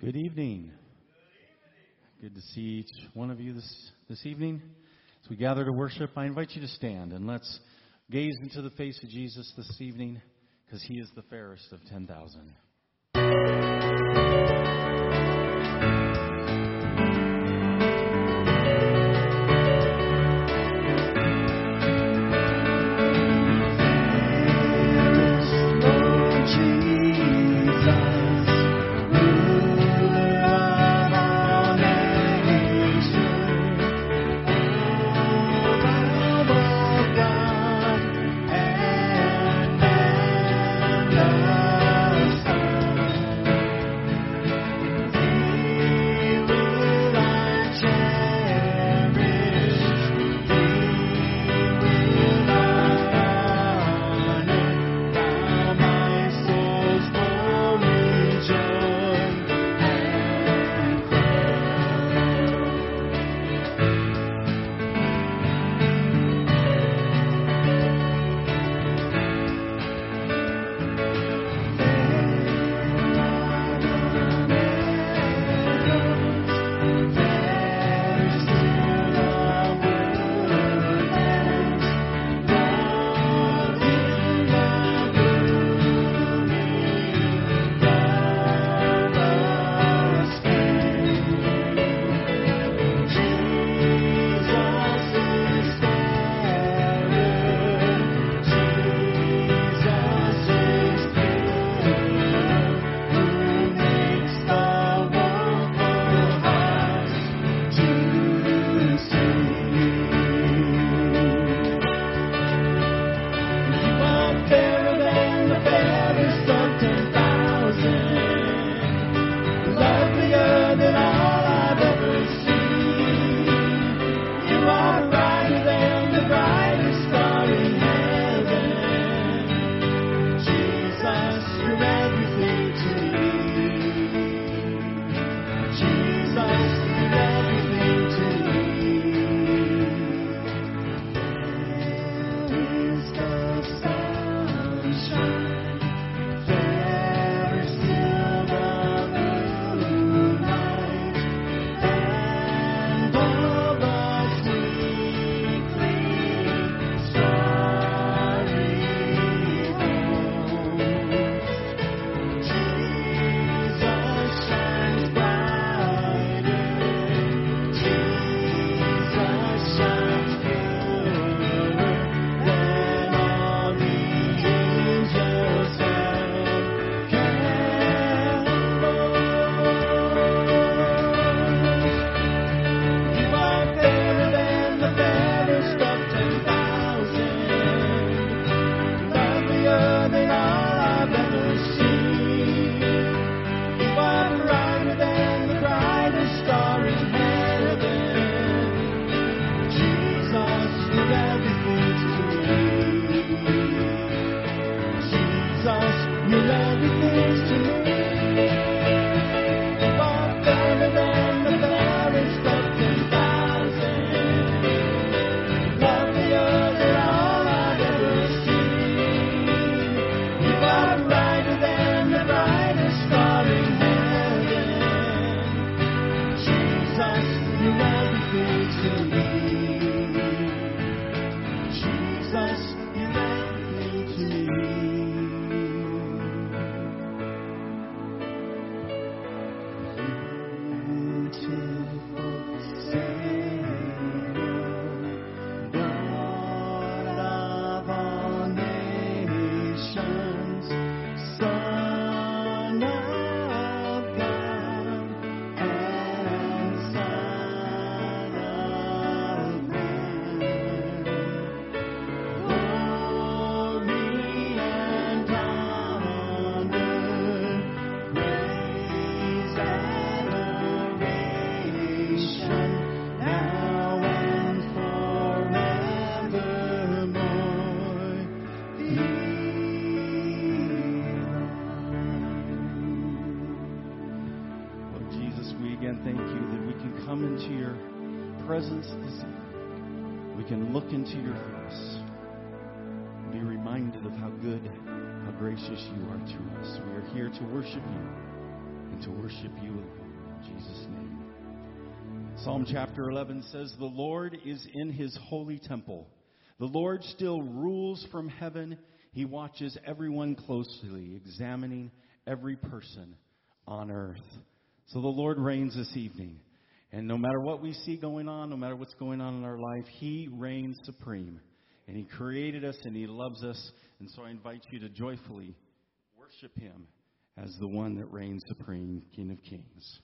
Good evening. Good to see each one of you this, this evening. As we gather to worship, I invite you to stand and let's gaze into the face of Jesus this evening because he is the fairest of 10,000. Chapter 11 says, The Lord is in his holy temple. The Lord still rules from heaven. He watches everyone closely, examining every person on earth. So the Lord reigns this evening. And no matter what we see going on, no matter what's going on in our life, He reigns supreme. And He created us and He loves us. And so I invite you to joyfully worship Him as the one that reigns supreme, King of Kings.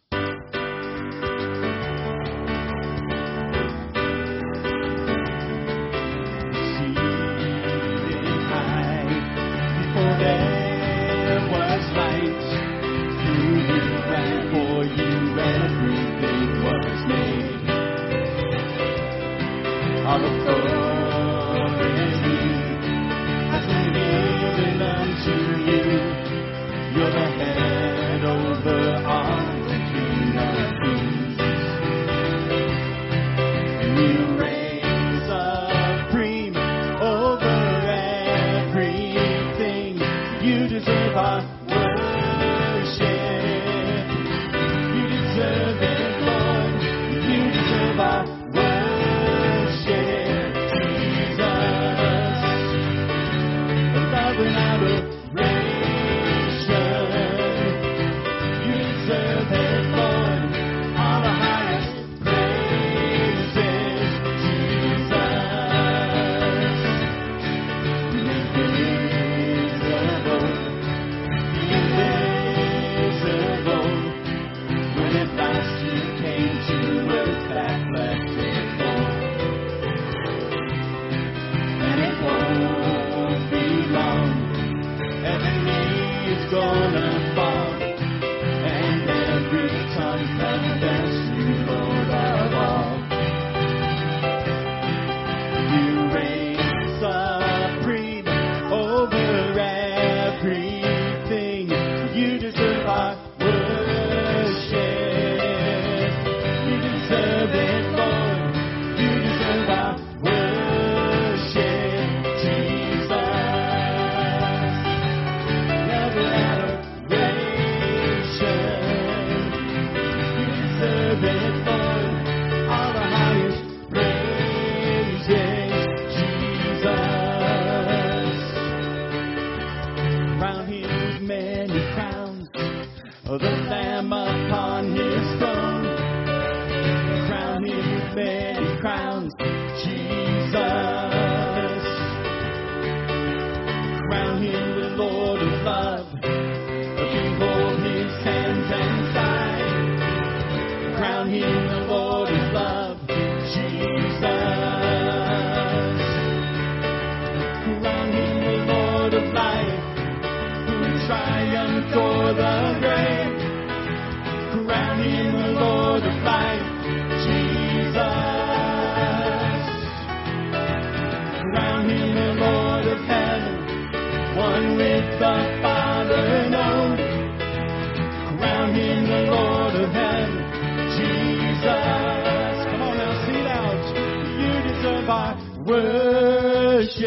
worship.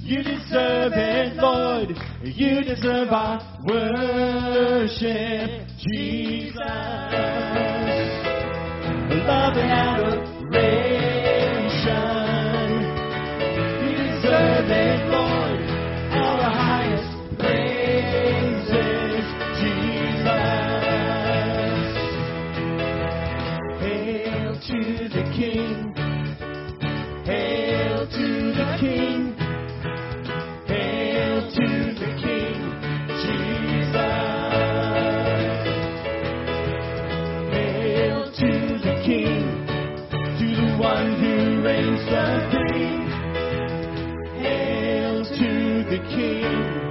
You deserve it, Lord. You deserve our worship, Jesus. Love and adoration. You deserve it. King.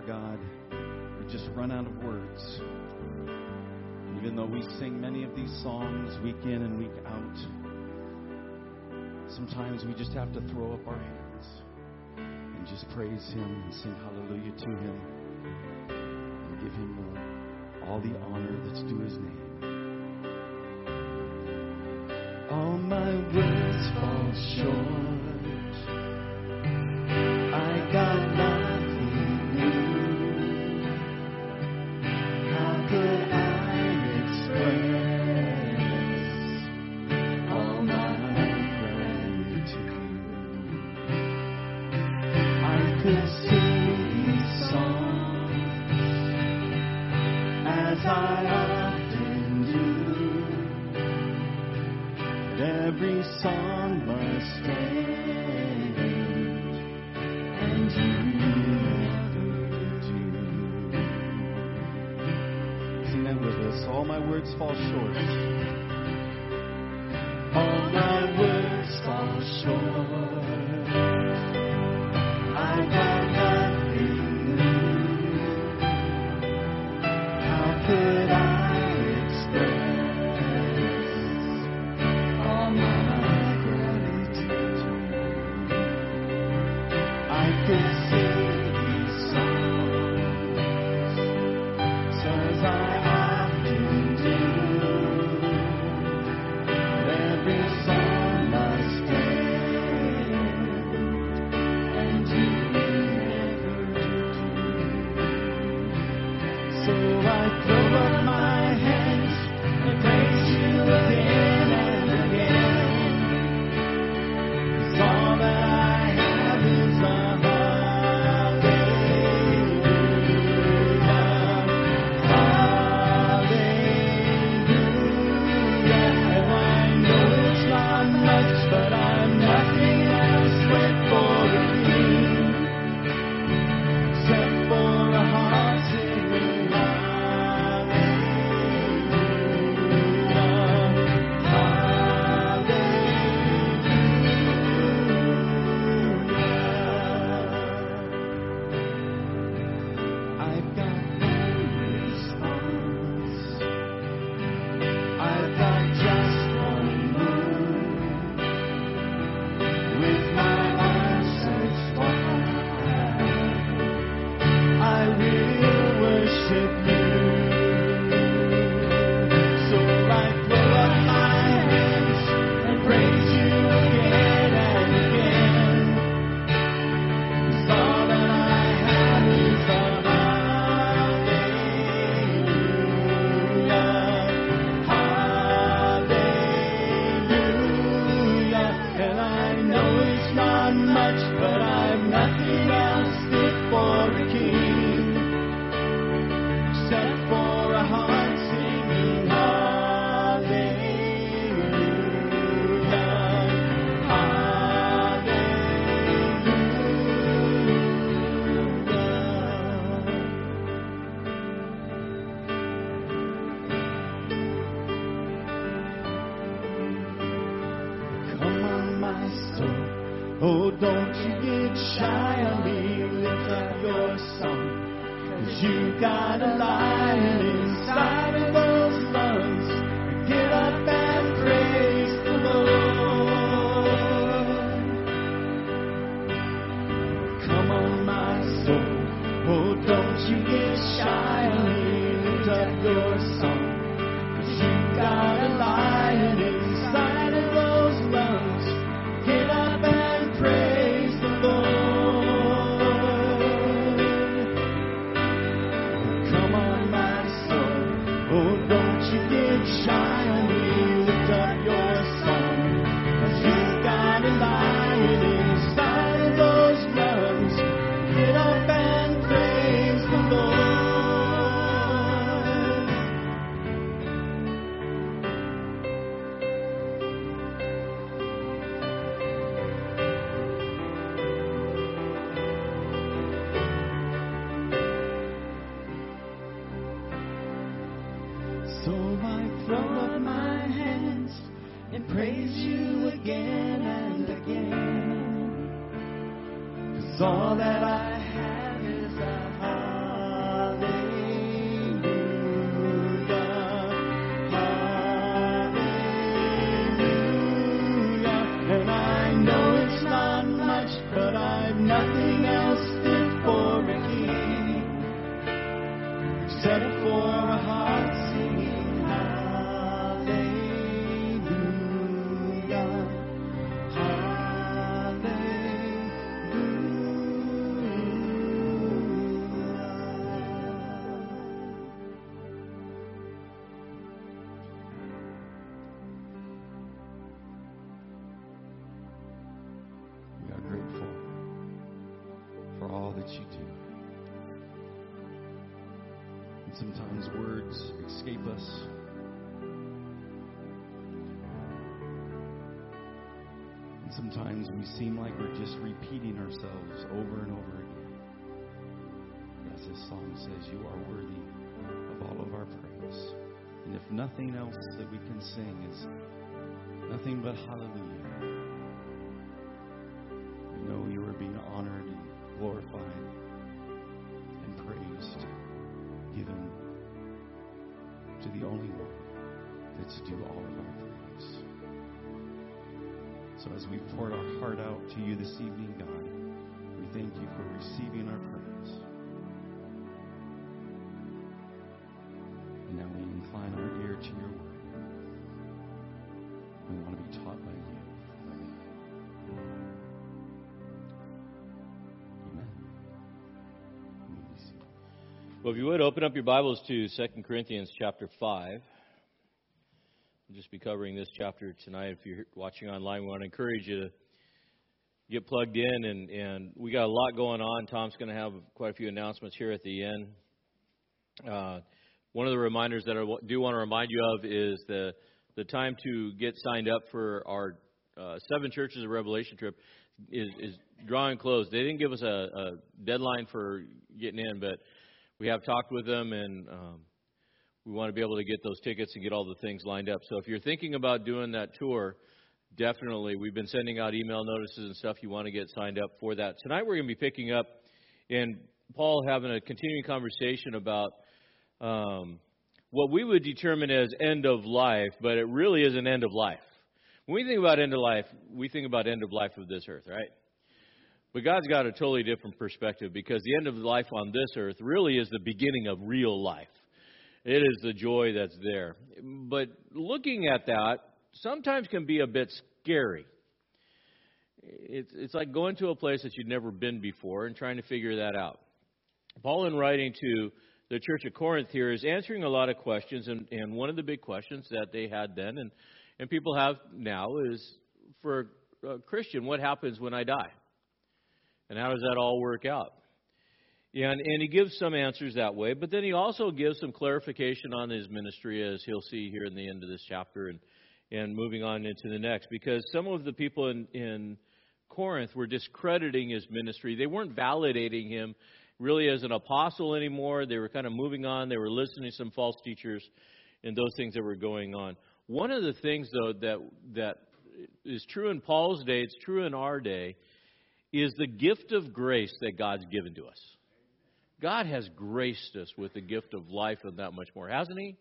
our God, we just run out of words. Even though we sing many of these songs week in and week out, sometimes we just have to throw up our hands and just praise Him and sing hallelujah to Him and give Him all the honor that's due His name. All my words fall short. the King. Nothing else that we can sing is nothing but hallelujah, we know you are being honored and glorified and praised, given to the only one that's due all of our praise. So as we pour our heart out to you this evening, God, we thank you for receiving our praise. Incline our ear to your word. We want to be taught by you. Well, if you would open up your Bibles to 2 Corinthians chapter 5. We'll just be covering this chapter tonight. If you're watching online, we want to encourage you to get plugged in. And, and we got a lot going on. Tom's going to have quite a few announcements here at the end. Uh, one of the reminders that I do want to remind you of is the, the time to get signed up for our uh, Seven Churches of Revelation trip is, is drawing close. They didn't give us a, a deadline for getting in, but we have talked with them and um, we want to be able to get those tickets and get all the things lined up. So if you're thinking about doing that tour, definitely we've been sending out email notices and stuff. You want to get signed up for that. Tonight we're going to be picking up and Paul having a continuing conversation about um, what we would determine as end of life, but it really is an end of life. When we think about end of life, we think about end of life of this earth, right? But God's got a totally different perspective because the end of life on this earth really is the beginning of real life. It is the joy that's there. But looking at that sometimes can be a bit scary. It's, it's like going to a place that you've never been before and trying to figure that out. Paul, in writing to the church of Corinth here, is answering a lot of questions, and, and one of the big questions that they had then and, and people have now is for a Christian, what happens when I die? And how does that all work out? And, and he gives some answers that way, but then he also gives some clarification on his ministry, as he'll see here in the end of this chapter and, and moving on into the next. Because some of the people in, in Corinth were discrediting his ministry, they weren't validating him really as an apostle anymore. They were kind of moving on, they were listening to some false teachers and those things that were going on. One of the things, though, that, that is true in Paul's day, it's true in our day, is the gift of grace that God's given to us. God has graced us with the gift of life and that much more, hasn't He?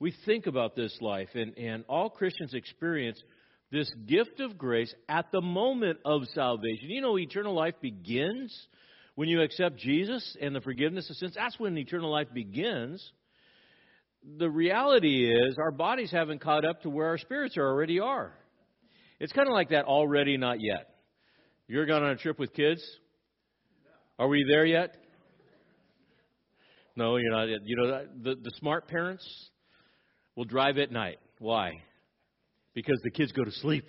We think about this life, and, and all Christians experience this gift of grace at the moment of salvation. You know, eternal life begins when you accept Jesus and the forgiveness of sins. That's when eternal life begins. The reality is, our bodies haven't caught up to where our spirits already are. It's kind of like that already, not yet. You're going on a trip with kids? Are we there yet? No, you're not. yet. You know, the, the smart parents will drive at night. Why? Because the kids go to sleep.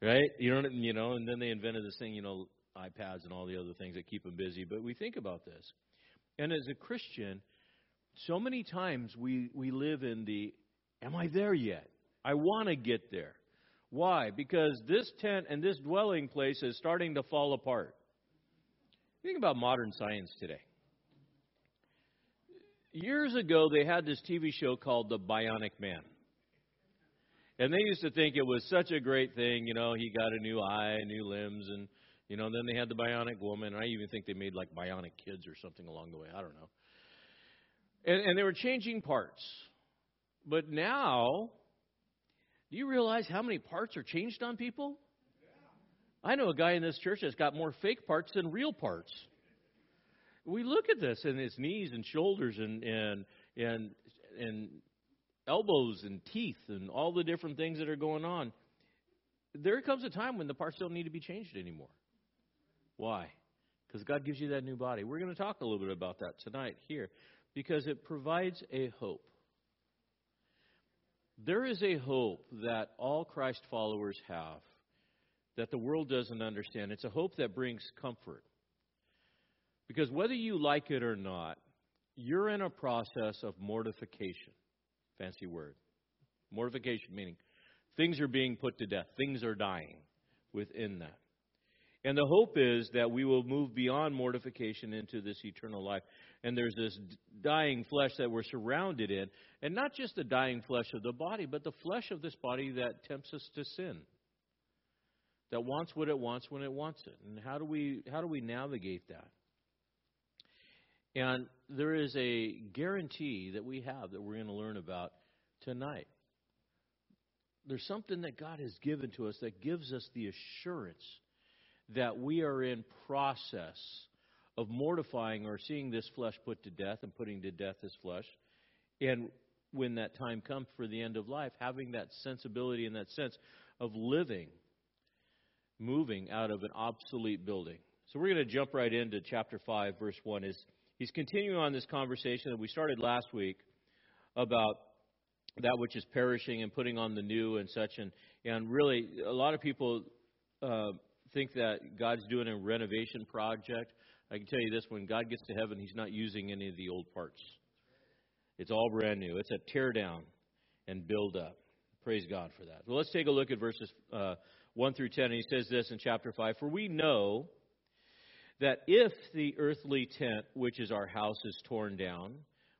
Right? You know, you know, and then they invented this thing, you know, iPads and all the other things that keep them busy. But we think about this. And as a Christian, so many times we, we live in the, am I there yet? I want to get there. Why? Because this tent and this dwelling place is starting to fall apart. Think about modern science today. Years ago, they had this TV show called The Bionic Man. And they used to think it was such a great thing, you know, he got a new eye, new limbs, and, you know, then they had the bionic woman. and I even think they made like bionic kids or something along the way. I don't know. And, and they were changing parts. But now, do you realize how many parts are changed on people? I know a guy in this church that's got more fake parts than real parts. We look at this and his knees and shoulders and and and and elbows and teeth and all the different things that are going on. There comes a time when the parts don't need to be changed anymore. Why? Because God gives you that new body. We're going to talk a little bit about that tonight here because it provides a hope. There is a hope that all Christ followers have that the world doesn't understand. It's a hope that brings comfort. Because whether you like it or not, you're in a process of mortification. Fancy word. Mortification meaning things are being put to death, things are dying within that. And the hope is that we will move beyond mortification into this eternal life. And there's this dying flesh that we're surrounded in. And not just the dying flesh of the body, but the flesh of this body that tempts us to sin. That wants what it wants when it wants it. And how do we how do we navigate that? And there is a guarantee that we have that we're going to learn about tonight. There's something that God has given to us that gives us the assurance that we are in process of mortifying or seeing this flesh put to death and putting to death this flesh. And when that time comes for the end of life, having that sensibility and that sense of living, moving out of an obsolete building. So we're going to jump right into chapter 5, verse 1. Is he's continuing on this conversation that we started last week about that which is perishing and putting on the new and such. And, and really, a lot of people uh, think that God's doing a renovation project. I can tell you this when God gets to heaven, He's not using any of the old parts. It's all brand new. It's a tear down and build up. Praise God for that. Well, let's take a look at verses uh, 1 through 10. And he says this in chapter 5 For we know that if the earthly tent, which is our house, is torn down,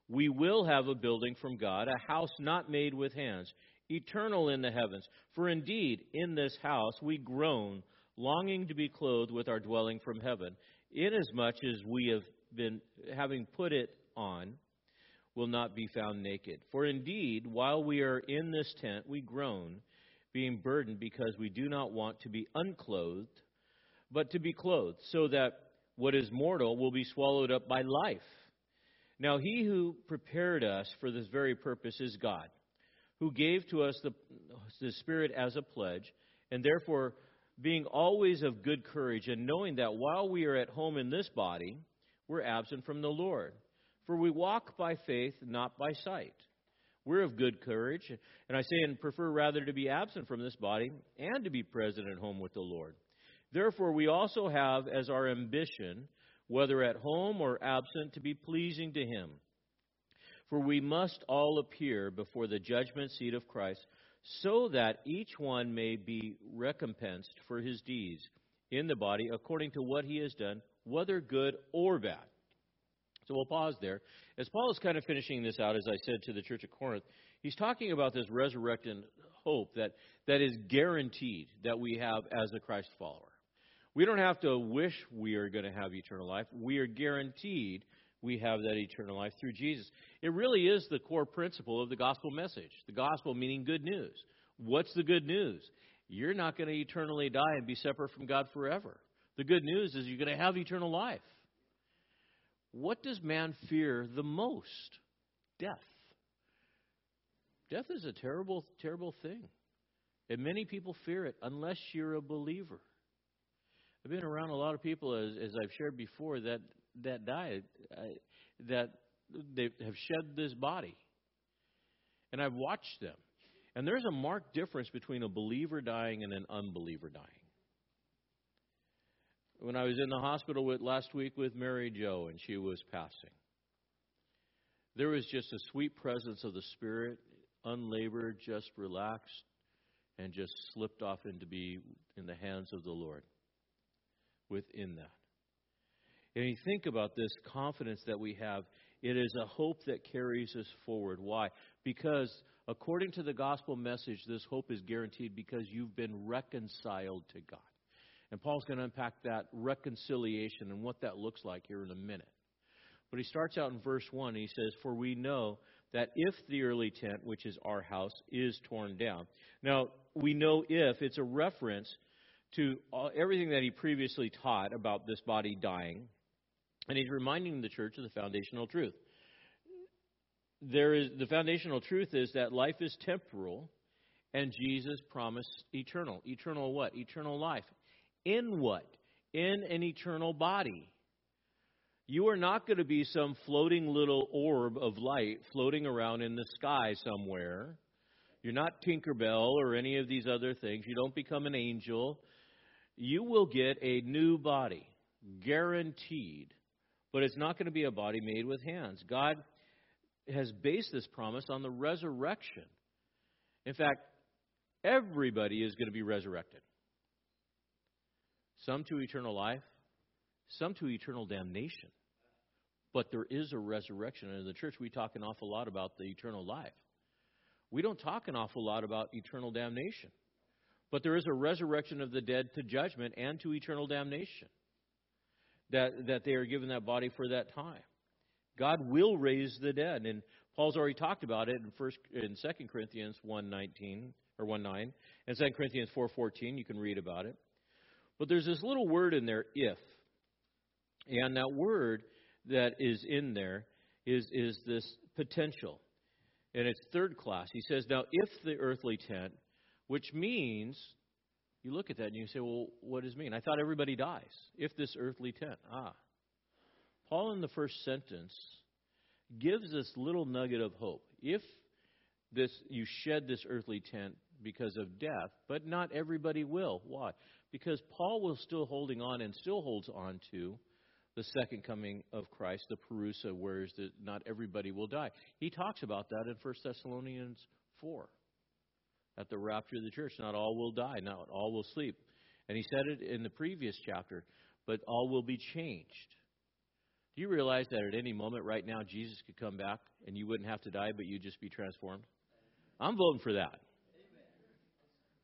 we will have a building from God, a house not made with hands, eternal in the heavens. For indeed, in this house we groan, longing to be clothed with our dwelling from heaven, inasmuch as we have been, having put it on, will not be found naked. For indeed, while we are in this tent, we groan, being burdened because we do not want to be unclothed, but to be clothed, so that what is mortal will be swallowed up by life. Now, he who prepared us for this very purpose is God, who gave to us the, the Spirit as a pledge, and therefore, being always of good courage, and knowing that while we are at home in this body, we're absent from the Lord. For we walk by faith, not by sight. We're of good courage, and I say and prefer rather to be absent from this body and to be present at home with the Lord. Therefore, we also have as our ambition, whether at home or absent, to be pleasing to Him. For we must all appear before the judgment seat of Christ, so that each one may be recompensed for his deeds in the body according to what he has done, whether good or bad. So we'll pause there. As Paul is kind of finishing this out, as I said to the church of Corinth, he's talking about this resurrected hope that, that is guaranteed that we have as a Christ follower. We don't have to wish we are going to have eternal life. We are guaranteed we have that eternal life through Jesus. It really is the core principle of the gospel message. The gospel meaning good news. What's the good news? You're not going to eternally die and be separate from God forever. The good news is you're going to have eternal life. What does man fear the most? Death. Death is a terrible, terrible thing. And many people fear it unless you're a believer. I've been around a lot of people, as, as I've shared before, that that died, uh, that they have shed this body, and I've watched them, and there's a marked difference between a believer dying and an unbeliever dying. When I was in the hospital with last week with Mary Jo, and she was passing, there was just a sweet presence of the Spirit, unlabored, just relaxed, and just slipped off into be in the hands of the Lord within that. And you think about this confidence that we have, it is a hope that carries us forward. Why? Because according to the gospel message, this hope is guaranteed because you've been reconciled to God. And Paul's going to unpack that reconciliation and what that looks like here in a minute. But he starts out in verse 1 he says, For we know that if the early tent, which is our house, is torn down. Now, we know if, it's a reference to everything that he previously taught about this body dying. And he's reminding the church of the foundational truth. There is, the foundational truth is that life is temporal and Jesus promised eternal. Eternal what? Eternal life. In what? In an eternal body. You are not going to be some floating little orb of light floating around in the sky somewhere. You're not Tinkerbell or any of these other things. You don't become an angel. You will get a new body, guaranteed. But it's not going to be a body made with hands. God has based this promise on the resurrection. In fact, everybody is going to be resurrected. Some to eternal life, some to eternal damnation. But there is a resurrection. And in the church, we talk an awful lot about the eternal life. We don't talk an awful lot about eternal damnation. But there is a resurrection of the dead to judgment and to eternal damnation. That, that they are given that body for that time. God will raise the dead. And Paul's already talked about it in first in 2 Corinthians 1:19 or 1:9 and 2 Corinthians 4:14 you can read about it. But there's this little word in there if. And that word that is in there is is this potential. And it's third class. He says, "Now if the earthly tent, which means you look at that and you say, well, what does it mean? I thought everybody dies. If this earthly tent. Ah. Paul in the first sentence gives this little nugget of hope. If this you shed this earthly tent because of death, but not everybody will. Why? Because Paul was still holding on and still holds on to the second coming of Christ, the parousia, whereas that not everybody will die. He talks about that in 1 Thessalonians 4. At the rapture of the church, not all will die, not all will sleep. And he said it in the previous chapter, but all will be changed. Do you realize that at any moment right now Jesus could come back and you wouldn't have to die, but you'd just be transformed? I'm voting for that.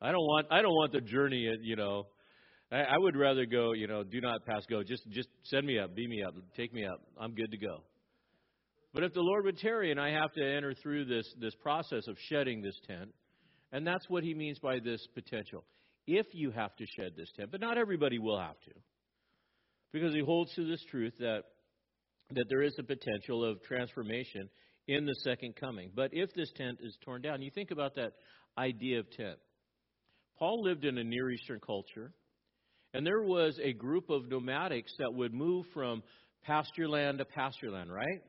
I don't want I don't want the journey, you know, I, I would rather go, you know, do not pass go. Just just send me up, beam me up, take me up. I'm good to go. But if the Lord would tarry and I have to enter through this this process of shedding this tent, and that's what he means by this potential. If you have to shed this tent, but not everybody will have to. Because he holds to this truth that that there is a potential of transformation in the second coming. But if this tent is torn down, you think about that idea of tent. Paul lived in a Near Eastern culture and there was a group of nomadics that would move from pasture land to pasture land, right?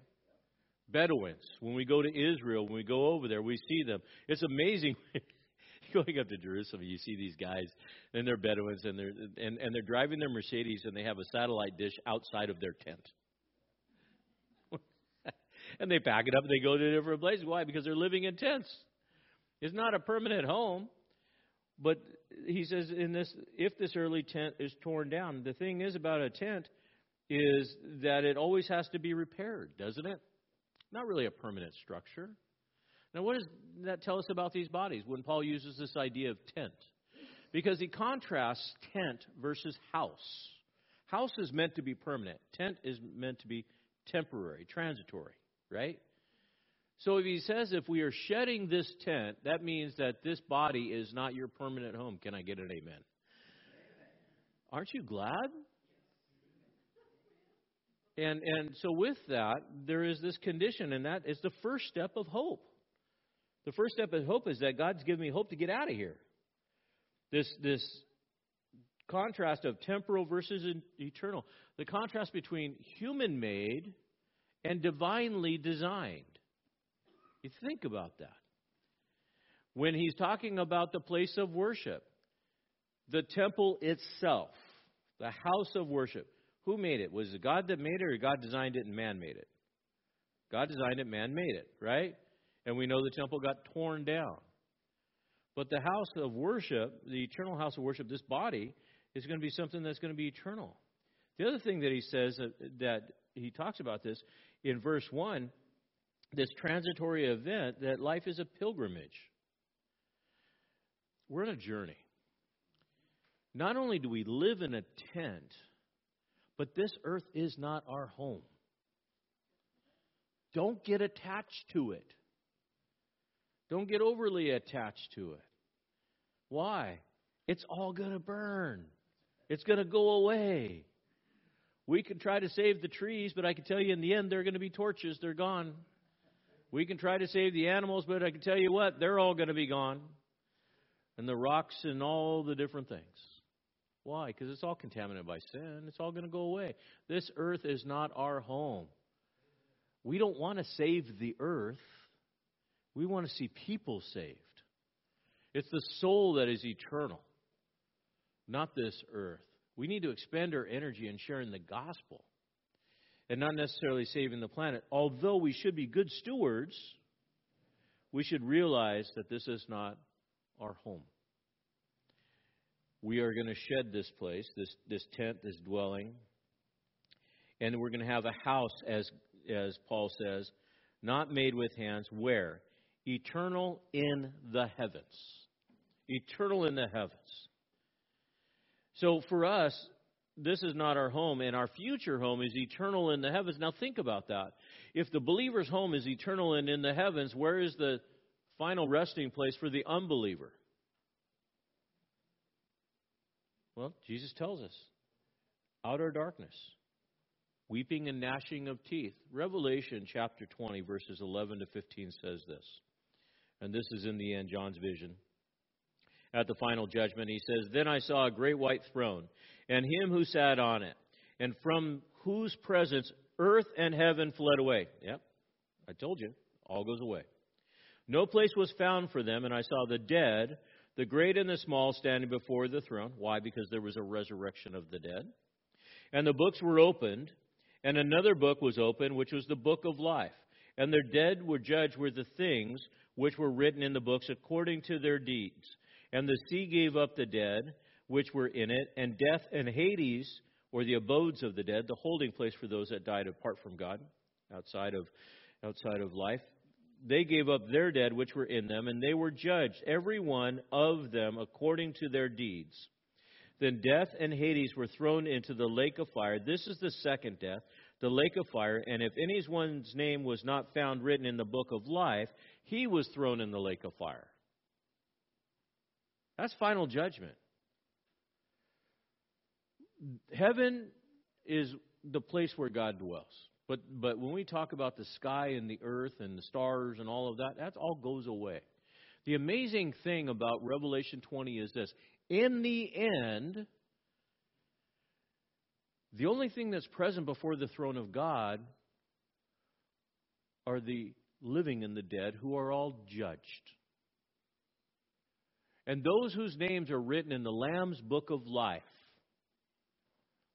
Bedouins. When we go to Israel, when we go over there, we see them. It's amazing. Going up to Jerusalem, you see these guys, and they're Bedouins, and they're and, and they're driving their Mercedes, and they have a satellite dish outside of their tent. and they pack it up, and they go to different places. Why? Because they're living in tents. It's not a permanent home. But he says in this if this early tent is torn down, the thing is about a tent is that it always has to be repaired, doesn't it? Not really a permanent structure. Now, what does that tell us about these bodies when Paul uses this idea of tent? Because he contrasts tent versus house. House is meant to be permanent, tent is meant to be temporary, transitory, right? So if he says if we are shedding this tent, that means that this body is not your permanent home. Can I get an amen? Aren't you glad? And and so with that, there is this condition, and that is the first step of hope. The first step of hope is that God's given me hope to get out of here. This this contrast of temporal versus eternal. The contrast between human made and divinely designed. You think about that. When he's talking about the place of worship, the temple itself, the house of worship, who made it? Was it God that made it or God designed it and man made it? God designed it, man made it, right? And we know the temple got torn down. But the house of worship, the eternal house of worship, this body, is going to be something that's going to be eternal. The other thing that he says that, that he talks about this in verse 1 this transitory event that life is a pilgrimage. We're on a journey. Not only do we live in a tent, but this earth is not our home. Don't get attached to it. Don't get overly attached to it. Why? It's all going to burn. It's going to go away. We can try to save the trees, but I can tell you in the end, they're going to be torches. They're gone. We can try to save the animals, but I can tell you what, they're all going to be gone. And the rocks and all the different things. Why? Because it's all contaminated by sin. It's all going to go away. This earth is not our home. We don't want to save the earth. We want to see people saved. It's the soul that is eternal, not this earth. We need to expend our energy in sharing the gospel and not necessarily saving the planet. Although we should be good stewards, we should realize that this is not our home. We are going to shed this place, this, this tent, this dwelling, and we're going to have a house, as, as Paul says, not made with hands. Where? Eternal in the heavens. Eternal in the heavens. So for us, this is not our home, and our future home is eternal in the heavens. Now think about that. If the believer's home is eternal and in the heavens, where is the final resting place for the unbeliever? Well, Jesus tells us outer darkness, weeping and gnashing of teeth. Revelation chapter 20, verses 11 to 15 says this. And this is in the end, John's vision. At the final judgment, he says, Then I saw a great white throne, and him who sat on it, and from whose presence earth and heaven fled away. Yep, I told you, all goes away. No place was found for them, and I saw the dead, the great and the small, standing before the throne. Why? Because there was a resurrection of the dead. And the books were opened, and another book was opened, which was the book of life. And their dead were judged with the things which were written in the books according to their deeds. And the sea gave up the dead which were in it, and death and Hades, or the abodes of the dead, the holding place for those that died apart from God, outside of outside of life. They gave up their dead which were in them, and they were judged, every one of them according to their deeds. Then death and Hades were thrown into the lake of fire. This is the second death, the lake of fire. And if anyone's name was not found written in the book of life, he was thrown in the lake of fire. That's final judgment. Heaven is the place where God dwells. But but when we talk about the sky and the earth and the stars and all of that, that all goes away. The amazing thing about Revelation 20 is this. In the end, the only thing that's present before the throne of God are the living and the dead who are all judged. And those whose names are written in the Lamb's book of life,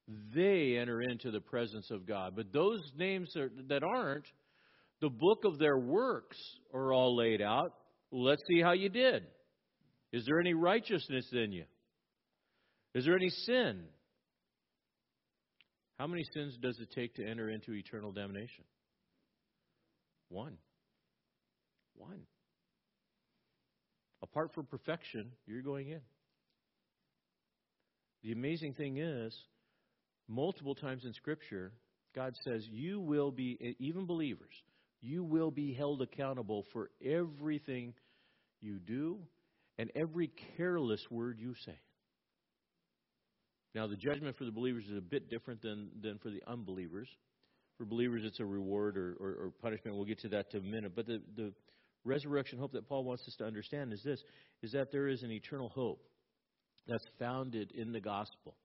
they enter into the presence of God. But those names that aren't, the book of their works are all laid out. Let's see how you did. Is there any righteousness in you? Is there any sin? How many sins does it take to enter into eternal damnation? One. One. Apart from perfection, you're going in. The amazing thing is, multiple times in Scripture, God says, You will be, even believers, you will be held accountable for everything you do and every careless word you say. Now, the judgment for the believers is a bit different than, than for the unbelievers. For believers, it's a reward or, or, or punishment. We'll get to that in a minute. But the, the resurrection hope that Paul wants us to understand is this is that there is an eternal hope that's founded in the gospel.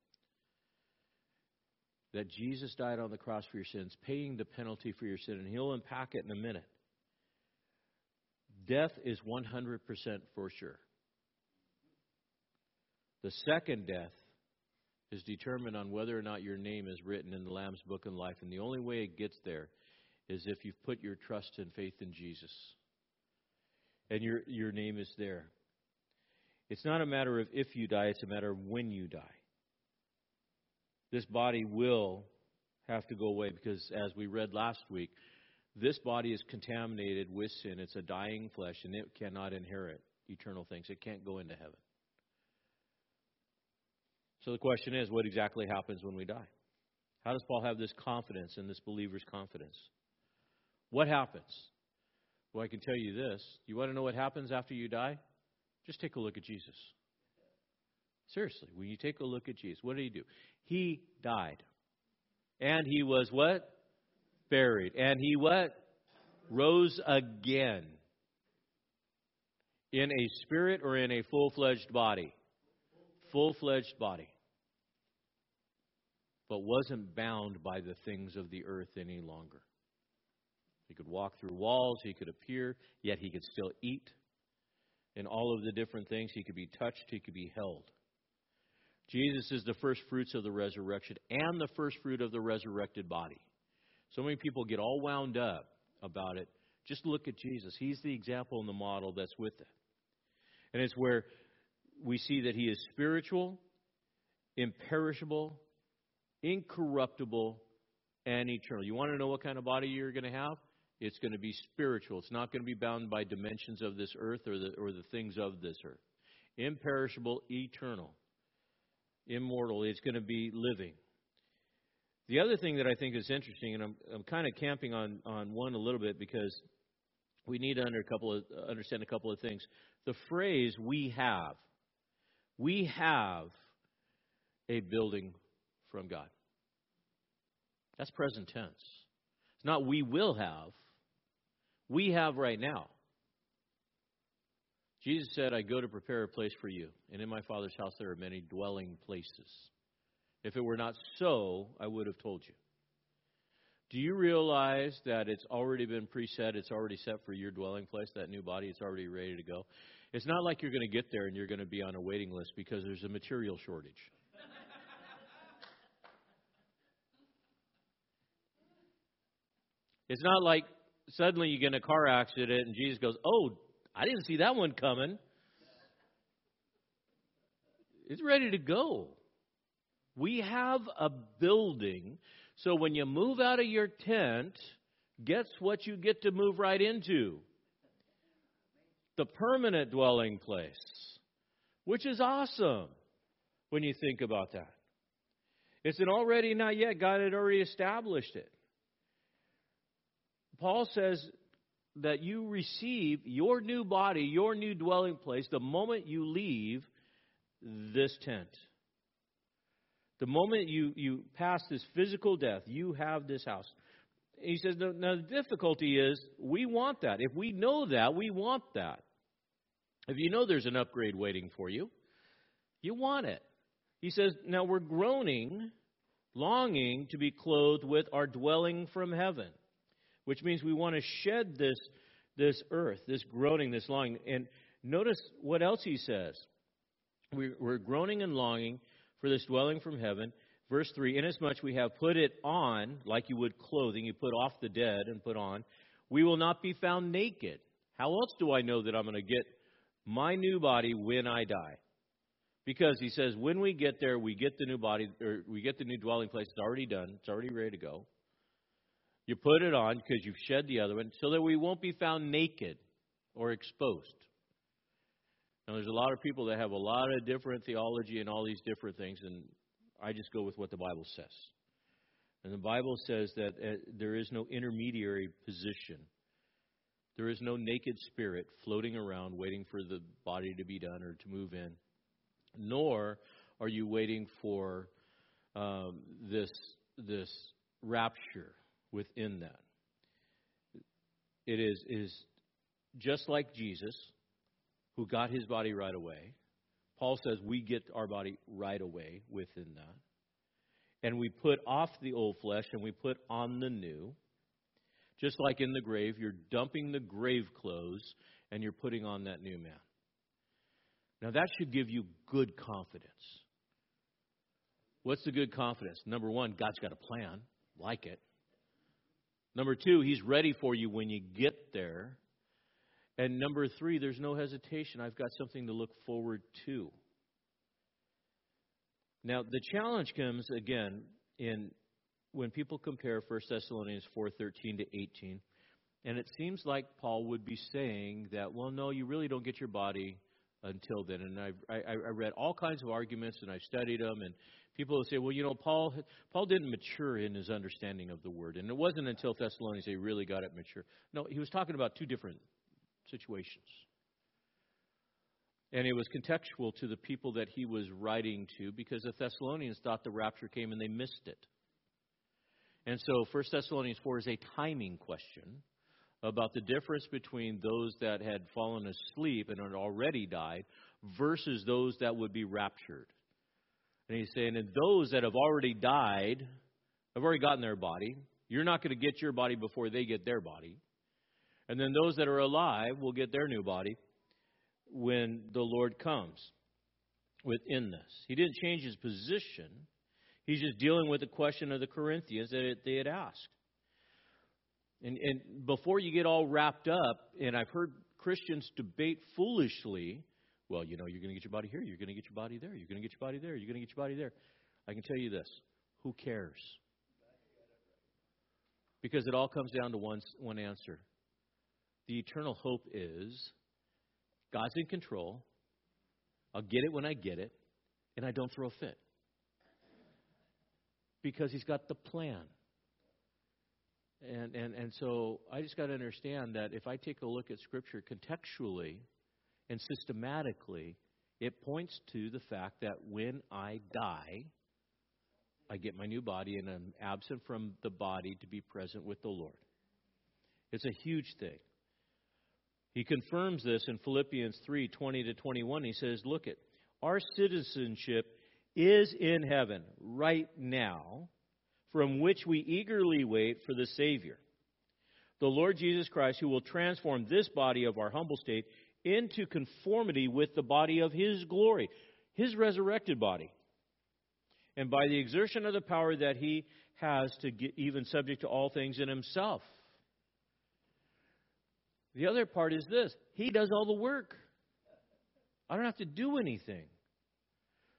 That Jesus died on the cross for your sins, paying the penalty for your sin, and he'll unpack it in a minute. Death is 100% for sure. The second death is determined on whether or not your name is written in the Lamb's Book of Life. And the only way it gets there is if you've put your trust and faith in Jesus and your, your name is there. It's not a matter of if you die, it's a matter of when you die. This body will have to go away because, as we read last week, This body is contaminated with sin. It's a dying flesh, and it cannot inherit eternal things. It can't go into heaven. So the question is what exactly happens when we die? How does Paul have this confidence and this believer's confidence? What happens? Well, I can tell you this. You want to know what happens after you die? Just take a look at Jesus. Seriously, when you take a look at Jesus, what did he do? He died. And he was what? Buried. And he what? Rose again. In a spirit or in a full fledged body? Full fledged body. But wasn't bound by the things of the earth any longer. He could walk through walls, he could appear, yet he could still eat. In all of the different things, he could be touched, he could be held. Jesus is the first fruits of the resurrection and the first fruit of the resurrected body. So many people get all wound up about it. Just look at Jesus. He's the example and the model that's with it. And it's where we see that he is spiritual, imperishable, incorruptible, and eternal. You want to know what kind of body you're going to have? It's going to be spiritual. It's not going to be bound by dimensions of this earth or the, or the things of this earth. Imperishable, eternal immortal. It's going to be living. The other thing that I think is interesting, and I'm, I'm kind of camping on, on one a little bit because we need to under a couple of, uh, understand a couple of things. The phrase we have, we have a building from God. That's present tense. It's not we will have, we have right now. Jesus said, I go to prepare a place for you, and in my Father's house there are many dwelling places. If it were not so, I would have told you. Do you realize that it's already been preset? It's already set for your dwelling place, that new body. It's already ready to go. It's not like you're going to get there and you're going to be on a waiting list because there's a material shortage. it's not like suddenly you get in a car accident and Jesus goes, Oh, I didn't see that one coming. It's ready to go. We have a building, so when you move out of your tent, guess what you get to move right into? The permanent dwelling place, which is awesome when you think about that. It's an already not yet. God had already established it. Paul says that you receive your new body, your new dwelling place, the moment you leave this tent. The moment you, you pass this physical death, you have this house. He says, now the difficulty is we want that. If we know that, we want that. If you know there's an upgrade waiting for you, you want it. He says, now we're groaning, longing to be clothed with our dwelling from heaven which means we want to shed this, this earth, this groaning, this longing. And notice what else he says. We're, groaning and longing for this dwelling from heaven. Verse 3 Inasmuch we have put it on, like you would clothing, you put off the dead and put on, we will not be found naked. How else do I know that I'm going to get my new body when I die? Because he says, when we get there, we get the new body, or we get the new dwelling place. It's already done. It's already ready to go. You put it on because you've shed the other one so that we won't be found naked or exposed. Now, there's a lot of people that have a lot of different theology and all these different things, and I just go with what the Bible says. And the Bible says that uh, there is no intermediary position. There is no naked spirit floating around waiting for the body to be done or to move in. Nor are you waiting for um, this, this rapture within that. It is, is just like Jesus, who got his body right away. Paul says we get our body right away within that. And we put off the old flesh and we put on the new. Just like in the grave, you're dumping the grave clothes and you're putting on that new man. Now, that should give you good confidence. What's the good confidence? Number one, God's got a plan. Like it. Number two, He's ready for you when you get there. And number three, there's no hesitation. I've got something to look forward to. Now, the challenge comes again in when people compare 1 Thessalonians 4:13 to 18. And it seems like Paul would be saying that, well, no, you really don't get your body until then. And I, I, I read all kinds of arguments and I studied them. And people will say, well, you know, Paul, Paul didn't mature in his understanding of the word. And it wasn't until Thessalonians he really got it mature. No, he was talking about two different situations. And it was contextual to the people that he was writing to because the Thessalonians thought the rapture came and they missed it. And so 1 Thessalonians 4 is a timing question about the difference between those that had fallen asleep and had already died versus those that would be raptured. And he's saying, and those that have already died have already gotten their body. You're not going to get your body before they get their body. And then those that are alive will get their new body when the Lord comes within this. He didn't change his position. He's just dealing with the question of the Corinthians that they had asked. And, and before you get all wrapped up, and I've heard Christians debate foolishly, well, you know, you're going to get your body here, you're going to get your body there, you're going to get your body there, you're going to get your body there. I can tell you this who cares? Because it all comes down to one, one answer. The eternal hope is God's in control. I'll get it when I get it, and I don't throw a fit. Because He's got the plan. And, and, and so I just got to understand that if I take a look at Scripture contextually and systematically, it points to the fact that when I die, I get my new body and I'm absent from the body to be present with the Lord. It's a huge thing. He confirms this in Philippians 3 20 to 21. He says, Look at our citizenship is in heaven right now from which we eagerly wait for the Savior, the Lord Jesus Christ, who will transform this body of our humble state into conformity with the body of His glory, His resurrected body. And by the exertion of the power that He has to get even subject to all things in Himself. The other part is this He does all the work. I don't have to do anything.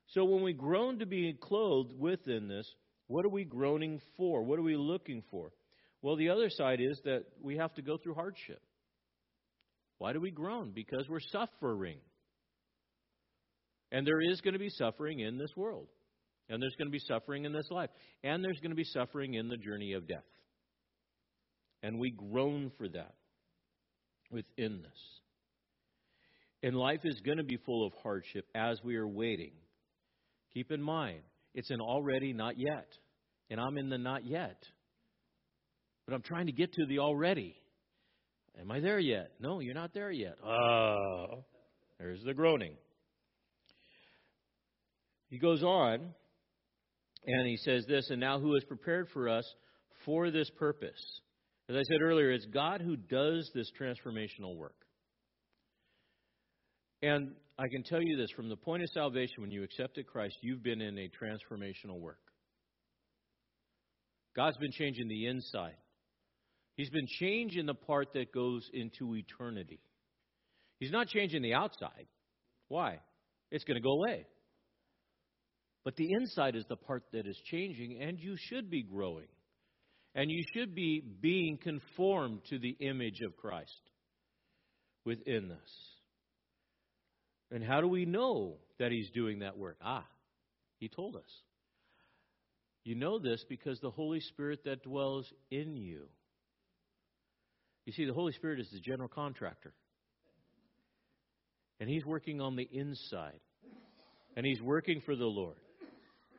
So when we groan to be clothed within this, what are we groaning for? What are we looking for? Well, the other side is that we have to go through hardship. Why do we groan? Because we're suffering. And there is going to be suffering in this world. And there's going to be suffering in this life. And there's going to be suffering in the journey of death. And we groan for that within this. And life is going to be full of hardship as we are waiting. Keep in mind, it's an already, not yet. And I'm in the not yet. But I'm trying to get to the already. Am I there yet? No, you're not there yet. Oh, there's the groaning. He goes on and he says this, and now who has prepared for us for this purpose? As I said earlier, it's God who does this transformational work. And I can tell you this from the point of salvation, when you accepted Christ, you've been in a transformational work. God's been changing the inside, He's been changing the part that goes into eternity. He's not changing the outside. Why? It's going to go away. But the inside is the part that is changing, and you should be growing. And you should be being conformed to the image of Christ within us. And how do we know that He's doing that work? Ah, He told us. You know this because the Holy Spirit that dwells in you. You see, the Holy Spirit is the general contractor. And He's working on the inside. And He's working for the Lord.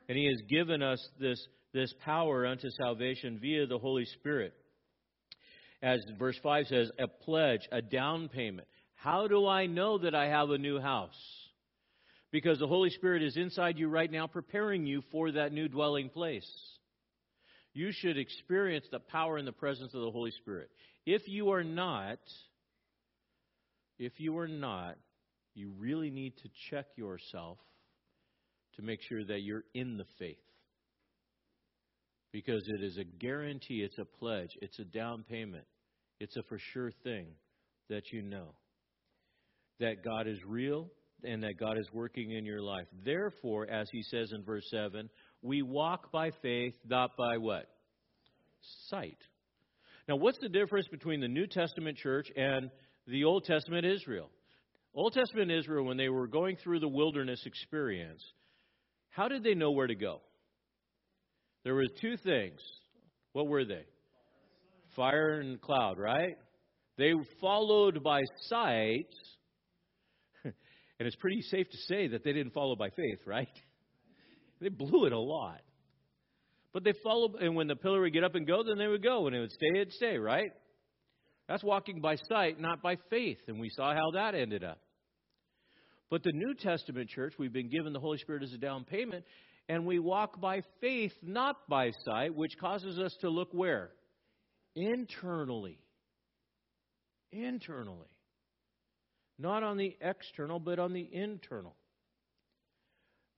And He has given us this, this power unto salvation via the Holy Spirit. As verse 5 says, a pledge, a down payment. How do I know that I have a new house? Because the Holy Spirit is inside you right now, preparing you for that new dwelling place. You should experience the power and the presence of the Holy Spirit. If you are not, if you are not, you really need to check yourself to make sure that you're in the faith. Because it is a guarantee, it's a pledge, it's a down payment, it's a for sure thing that you know that God is real and that God is working in your life. Therefore, as he says in verse 7, we walk by faith, not by what? Sight. Now, what's the difference between the New Testament church and the Old Testament Israel? Old Testament Israel, when they were going through the wilderness experience, how did they know where to go? There were two things. What were they? Fire and cloud, right? They followed by sight. and it's pretty safe to say that they didn't follow by faith, right? They blew it a lot. But they followed, and when the pillar would get up and go, then they would go. When it would stay, it'd stay, right? That's walking by sight, not by faith. And we saw how that ended up. But the New Testament church, we've been given the Holy Spirit as a down payment, and we walk by faith, not by sight, which causes us to look where? Internally. Internally. Not on the external, but on the internal.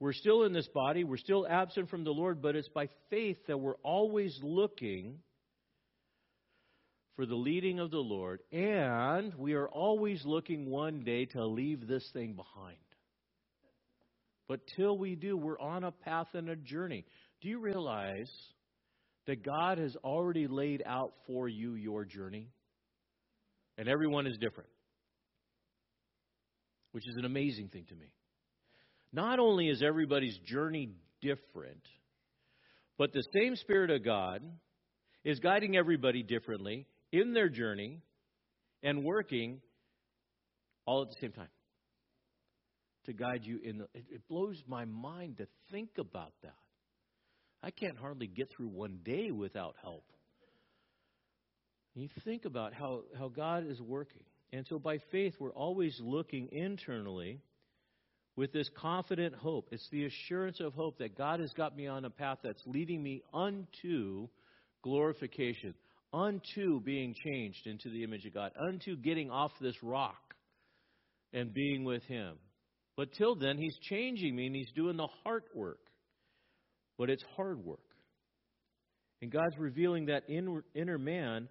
We're still in this body, we're still absent from the Lord, but it's by faith that we're always looking for the leading of the Lord, and we are always looking one day to leave this thing behind. But till we do, we're on a path and a journey. Do you realize that God has already laid out for you your journey? And everyone is different, which is an amazing thing to me. Not only is everybody's journey different, but the same Spirit of God is guiding everybody differently in their journey and working all at the same time to guide you in the it, it blows my mind to think about that. I can't hardly get through one day without help. You think about how, how god is working. And so by faith we're always looking internally with this confident hope it's the assurance of hope that god has got me on a path that's leading me unto glorification unto being changed into the image of God, unto getting off this rock and being with Him. But till then, He's changing me and He's doing the heart work. But it's hard work. And God's revealing that inner, inner man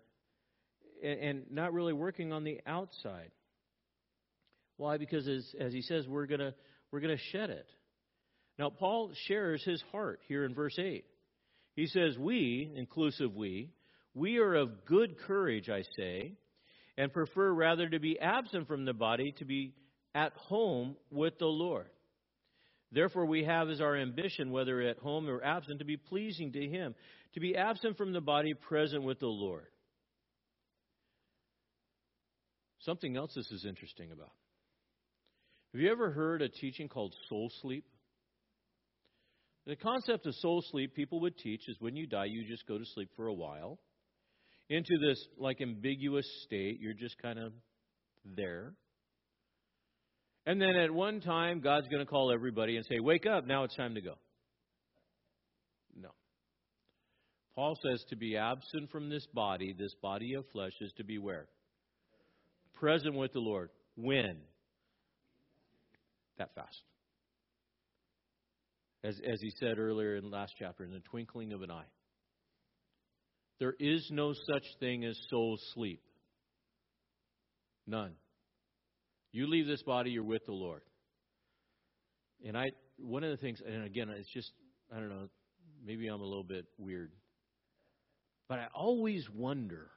and, and not really working on the outside. Why? Because as, as he says, we're gonna we're gonna shed it. Now Paul shares his heart here in verse eight. He says, "We, inclusive we, we are of good courage, I say, and prefer rather to be absent from the body, to be at home with the Lord. Therefore, we have as our ambition, whether at home or absent, to be pleasing to Him, to be absent from the body, present with the Lord. Something else this is interesting about. Have you ever heard a teaching called soul sleep? The concept of soul sleep people would teach is when you die, you just go to sleep for a while into this like ambiguous state. You're just kind of there. And then at one time, God's going to call everybody and say, Wake up, now it's time to go. No. Paul says to be absent from this body, this body of flesh, is to be where? Present with the Lord. When? That fast. As, as he said earlier in the last chapter, in the twinkling of an eye. There is no such thing as soul sleep. None. You leave this body, you're with the Lord. And I, one of the things, and again, it's just, I don't know, maybe I'm a little bit weird. But I always wonder,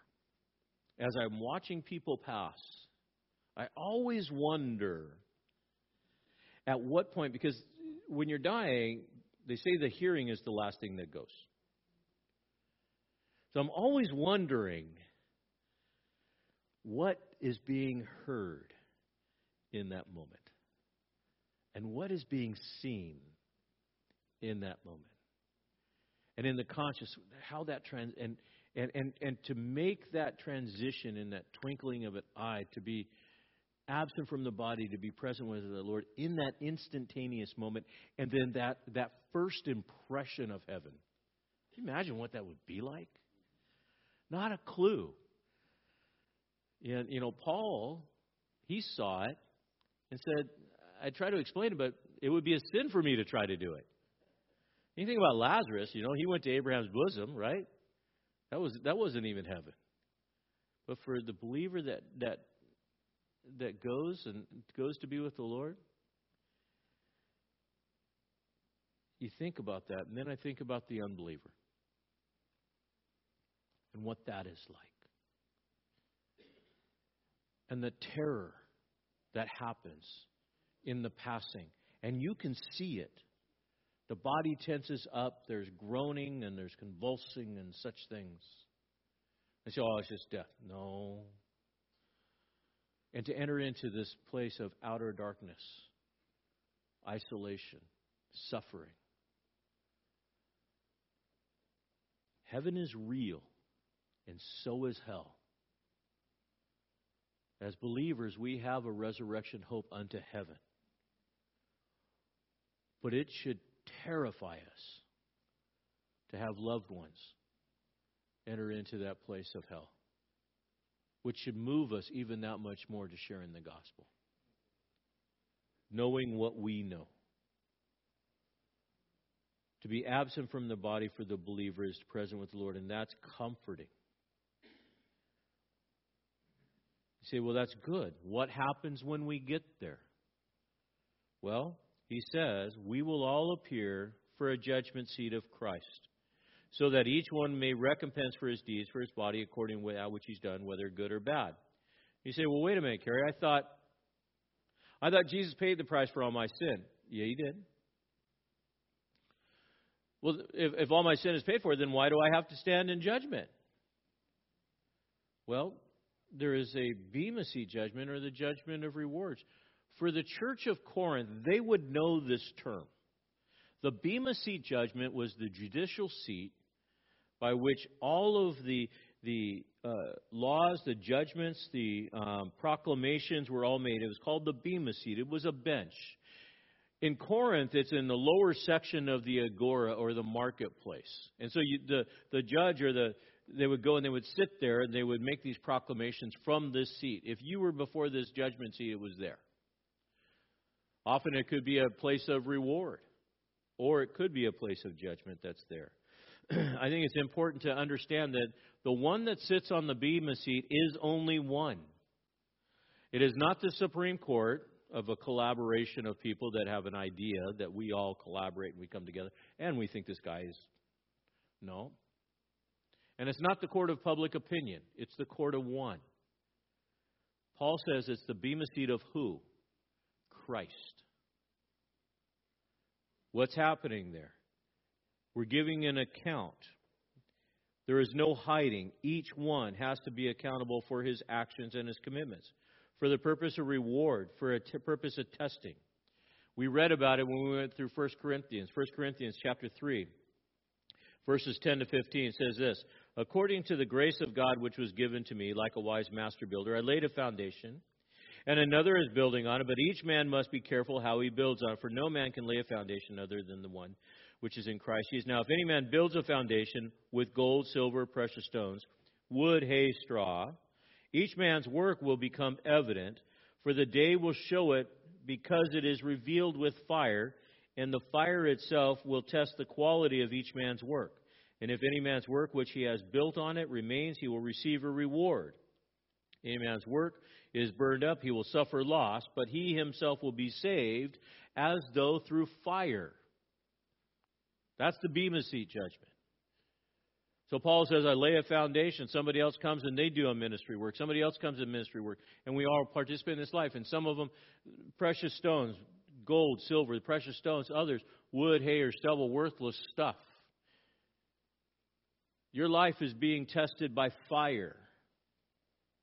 as I'm watching people pass, I always wonder at what point, because when you're dying, they say the hearing is the last thing that goes. So I'm always wondering what is being heard in that moment and what is being seen in that moment. And in the conscious, how that trans and, and, and, and to make that transition in that twinkling of an eye to be absent from the body to be present with the Lord in that instantaneous moment, and then that, that first impression of heaven. Can you imagine what that would be like? Not a clue. And, you know, Paul, he saw it and said, I try to explain it, but it would be a sin for me to try to do it. You think about Lazarus, you know, he went to Abraham's bosom, right? That was that wasn't even heaven. But for the believer that that that goes and goes to be with the Lord, you think about that, and then I think about the unbeliever and what that is like. and the terror that happens in the passing. And you can see it. The body tenses up, there's groaning and there's convulsing and such things. And say, oh, it's just death. No. And to enter into this place of outer darkness, isolation, suffering. Heaven is real, and so is hell. As believers, we have a resurrection hope unto heaven. But it should terrify us to have loved ones enter into that place of hell, which should move us even that much more to sharing the gospel. Knowing what we know. To be absent from the body for the believer is present with the Lord, and that's comforting. You say, well, that's good. What happens when we get there? Well, he says, We will all appear for a judgment seat of Christ, so that each one may recompense for his deeds, for his body, according to that which he's done, whether good or bad. You say, Well, wait a minute, Kerry. I thought I thought Jesus paid the price for all my sin. Yeah, he did. Well, if, if all my sin is paid for, then why do I have to stand in judgment? Well, there is a Bema seat judgment or the judgment of rewards. For the church of Corinth, they would know this term. The Bema seat judgment was the judicial seat by which all of the the uh, laws, the judgments, the um, proclamations were all made. It was called the Bema seat. It was a bench. In Corinth, it's in the lower section of the agora or the marketplace, and so you, the the judge or the they would go and they would sit there and they would make these proclamations from this seat. If you were before this judgment seat, it was there. Often it could be a place of reward, or it could be a place of judgment that's there. I think it's important to understand that the one that sits on the Bema seat is only one. It is not the Supreme Court of a collaboration of people that have an idea that we all collaborate and we come together and we think this guy is. No. And it's not the court of public opinion, it's the court of one. Paul says it's the Bema seat of who? Christ. What's happening there? We're giving an account. There is no hiding. Each one has to be accountable for his actions and his commitments for the purpose of reward, for a t- purpose of testing. We read about it when we went through 1 Corinthians. 1 Corinthians chapter 3, verses 10 to 15 says this According to the grace of God which was given to me, like a wise master builder, I laid a foundation and another is building on it, but each man must be careful how he builds on it, for no man can lay a foundation other than the one which is in Christ Jesus. Now, if any man builds a foundation with gold, silver, precious stones, wood, hay, straw, each man's work will become evident, for the day will show it because it is revealed with fire, and the fire itself will test the quality of each man's work. And if any man's work which he has built on it remains, he will receive a reward. Any man's work is burned up, he will suffer loss, but he himself will be saved as though through fire. That's the Bema seat judgment. So Paul says, I lay a foundation. Somebody else comes and they do a ministry work. Somebody else comes in ministry work. And we all participate in this life. And some of them, precious stones, gold, silver, precious stones. Others, wood, hay, or stubble, worthless stuff. Your life is being tested by fire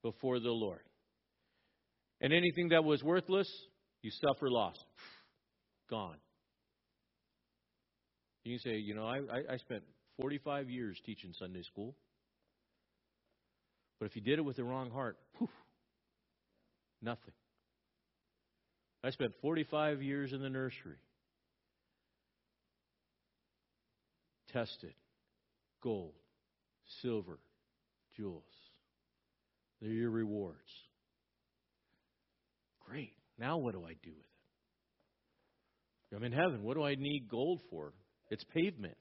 before the Lord. And anything that was worthless, you suffer loss. Gone. You can say, you know, I, I, I spent 45 years teaching Sunday school. But if you did it with the wrong heart, nothing. I spent 45 years in the nursery. Tested. Gold, silver, jewels. They're your rewards. Great. Now what do I do with it? I'm in heaven. What do I need gold for? It's pavement.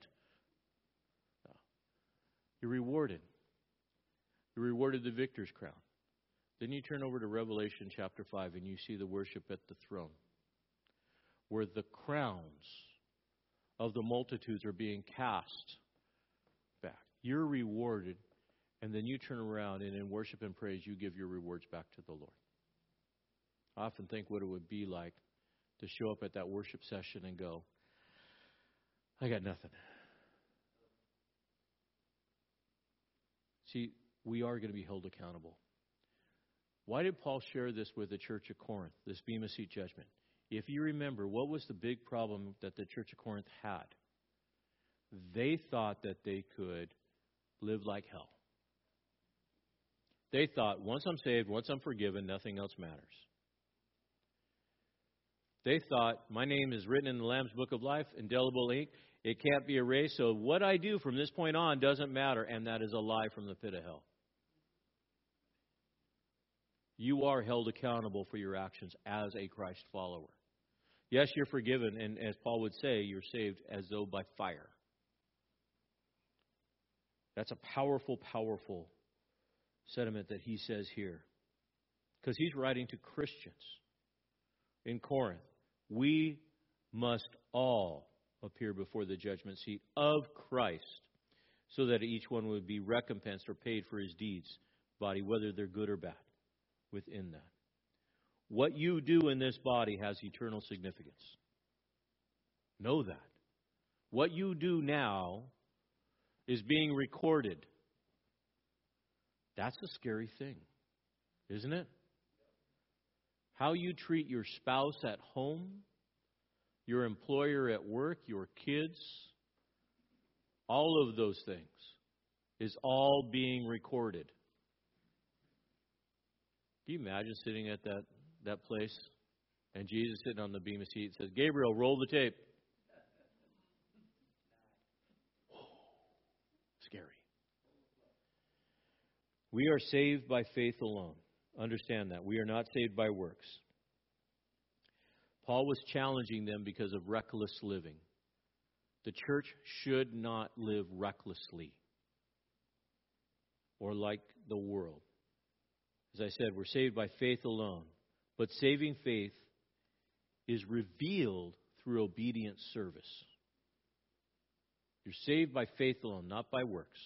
You're rewarded. You're rewarded the victor's crown. Then you turn over to Revelation chapter 5 and you see the worship at the throne, where the crowns of the multitudes are being cast back. You're rewarded, and then you turn around and in worship and praise, you give your rewards back to the Lord. I often think what it would be like to show up at that worship session and go, I got nothing. See, we are going to be held accountable. Why did Paul share this with the church of Corinth, this Bema Seat judgment? If you remember, what was the big problem that the church of Corinth had? They thought that they could live like hell. They thought, once I'm saved, once I'm forgiven, nothing else matters. They thought, my name is written in the Lamb's Book of Life, indelible ink. It can't be erased, so what I do from this point on doesn't matter, and that is a lie from the pit of hell. You are held accountable for your actions as a Christ follower. Yes, you're forgiven, and as Paul would say, you're saved as though by fire. That's a powerful, powerful sentiment that he says here. Because he's writing to Christians in Corinth. We must all appear before the judgment seat of Christ so that each one would be recompensed or paid for his deeds, body, whether they're good or bad, within that. What you do in this body has eternal significance. Know that. What you do now is being recorded. That's a scary thing, isn't it? How you treat your spouse at home, your employer at work, your kids, all of those things is all being recorded. Can you imagine sitting at that, that place and Jesus sitting on the Bema seat says, Gabriel, roll the tape. Scary. We are saved by faith alone. Understand that. We are not saved by works. Paul was challenging them because of reckless living. The church should not live recklessly or like the world. As I said, we're saved by faith alone. But saving faith is revealed through obedient service. You're saved by faith alone, not by works.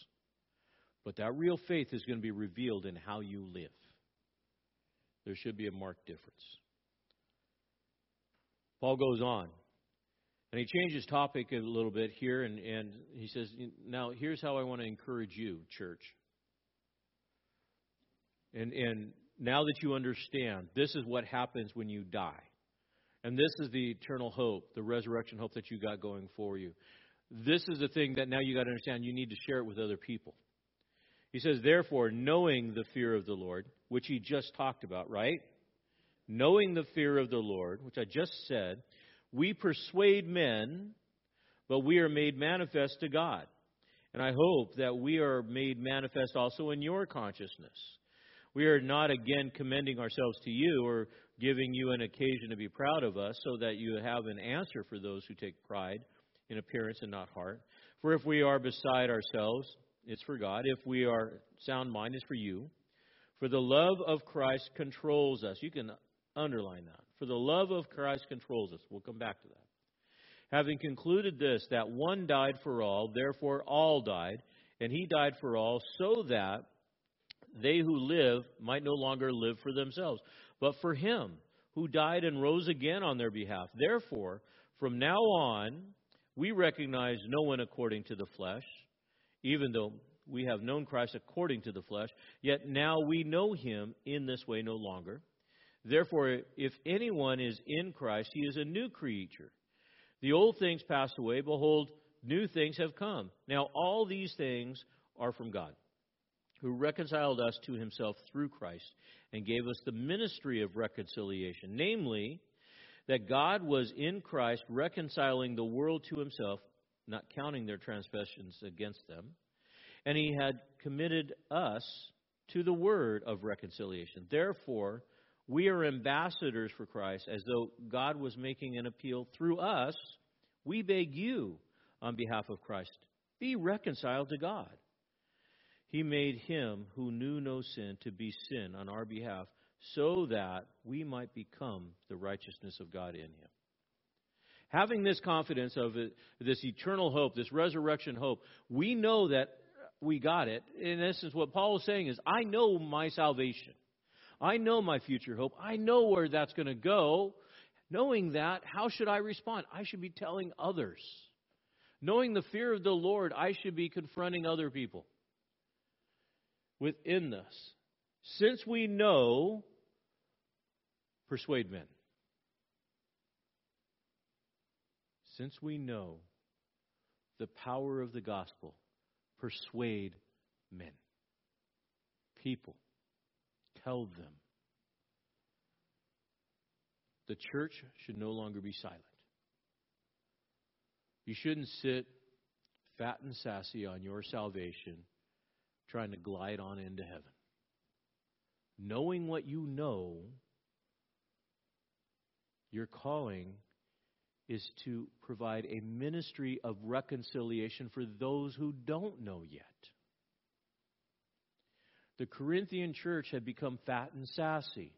But that real faith is going to be revealed in how you live. There should be a marked difference. Paul goes on. And he changes topic a little bit here, and, and he says, Now, here's how I want to encourage you, church. And, and now that you understand, this is what happens when you die. And this is the eternal hope, the resurrection hope that you got going for you. This is the thing that now you got to understand. You need to share it with other people. He says, Therefore, knowing the fear of the Lord, which he just talked about, right? knowing the fear of the Lord, which I just said, we persuade men, but we are made manifest to God. And I hope that we are made manifest also in your consciousness. We are not again commending ourselves to you or giving you an occasion to be proud of us so that you have an answer for those who take pride in appearance and not heart. For if we are beside ourselves, it's for God. If we are sound mind, it's for you. For the love of Christ controls us. You can Underline that. For the love of Christ controls us. We'll come back to that. Having concluded this, that one died for all, therefore all died, and he died for all, so that they who live might no longer live for themselves, but for him who died and rose again on their behalf. Therefore, from now on, we recognize no one according to the flesh, even though we have known Christ according to the flesh, yet now we know him in this way no longer. Therefore, if anyone is in Christ, he is a new creature. The old things pass away. Behold, new things have come. Now, all these things are from God, who reconciled us to himself through Christ and gave us the ministry of reconciliation, namely, that God was in Christ reconciling the world to himself, not counting their transgressions against them, and he had committed us to the word of reconciliation. Therefore, we are ambassadors for Christ, as though God was making an appeal through us. We beg you, on behalf of Christ, be reconciled to God. He made him who knew no sin to be sin on our behalf, so that we might become the righteousness of God in him. Having this confidence of it, this eternal hope, this resurrection hope, we know that we got it. In essence, what Paul is saying is, I know my salvation. I know my future hope. I know where that's going to go. Knowing that, how should I respond? I should be telling others. Knowing the fear of the Lord, I should be confronting other people within this. Since we know, persuade men. Since we know the power of the gospel, persuade men. People. Tell them. The church should no longer be silent. You shouldn't sit fat and sassy on your salvation trying to glide on into heaven. Knowing what you know, your calling is to provide a ministry of reconciliation for those who don't know yet. The Corinthian church had become fat and sassy.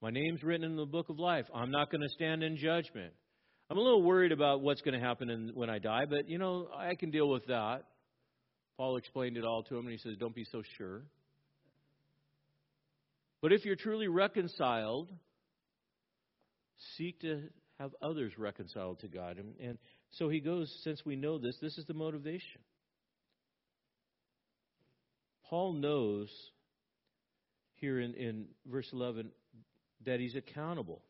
My name's written in the book of life. I'm not going to stand in judgment. I'm a little worried about what's going to happen in, when I die, but you know, I can deal with that. Paul explained it all to him, and he says, Don't be so sure. But if you're truly reconciled, seek to have others reconciled to God. And, and so he goes, since we know this, this is the motivation. Paul knows here in, in verse 11 that he's accountable.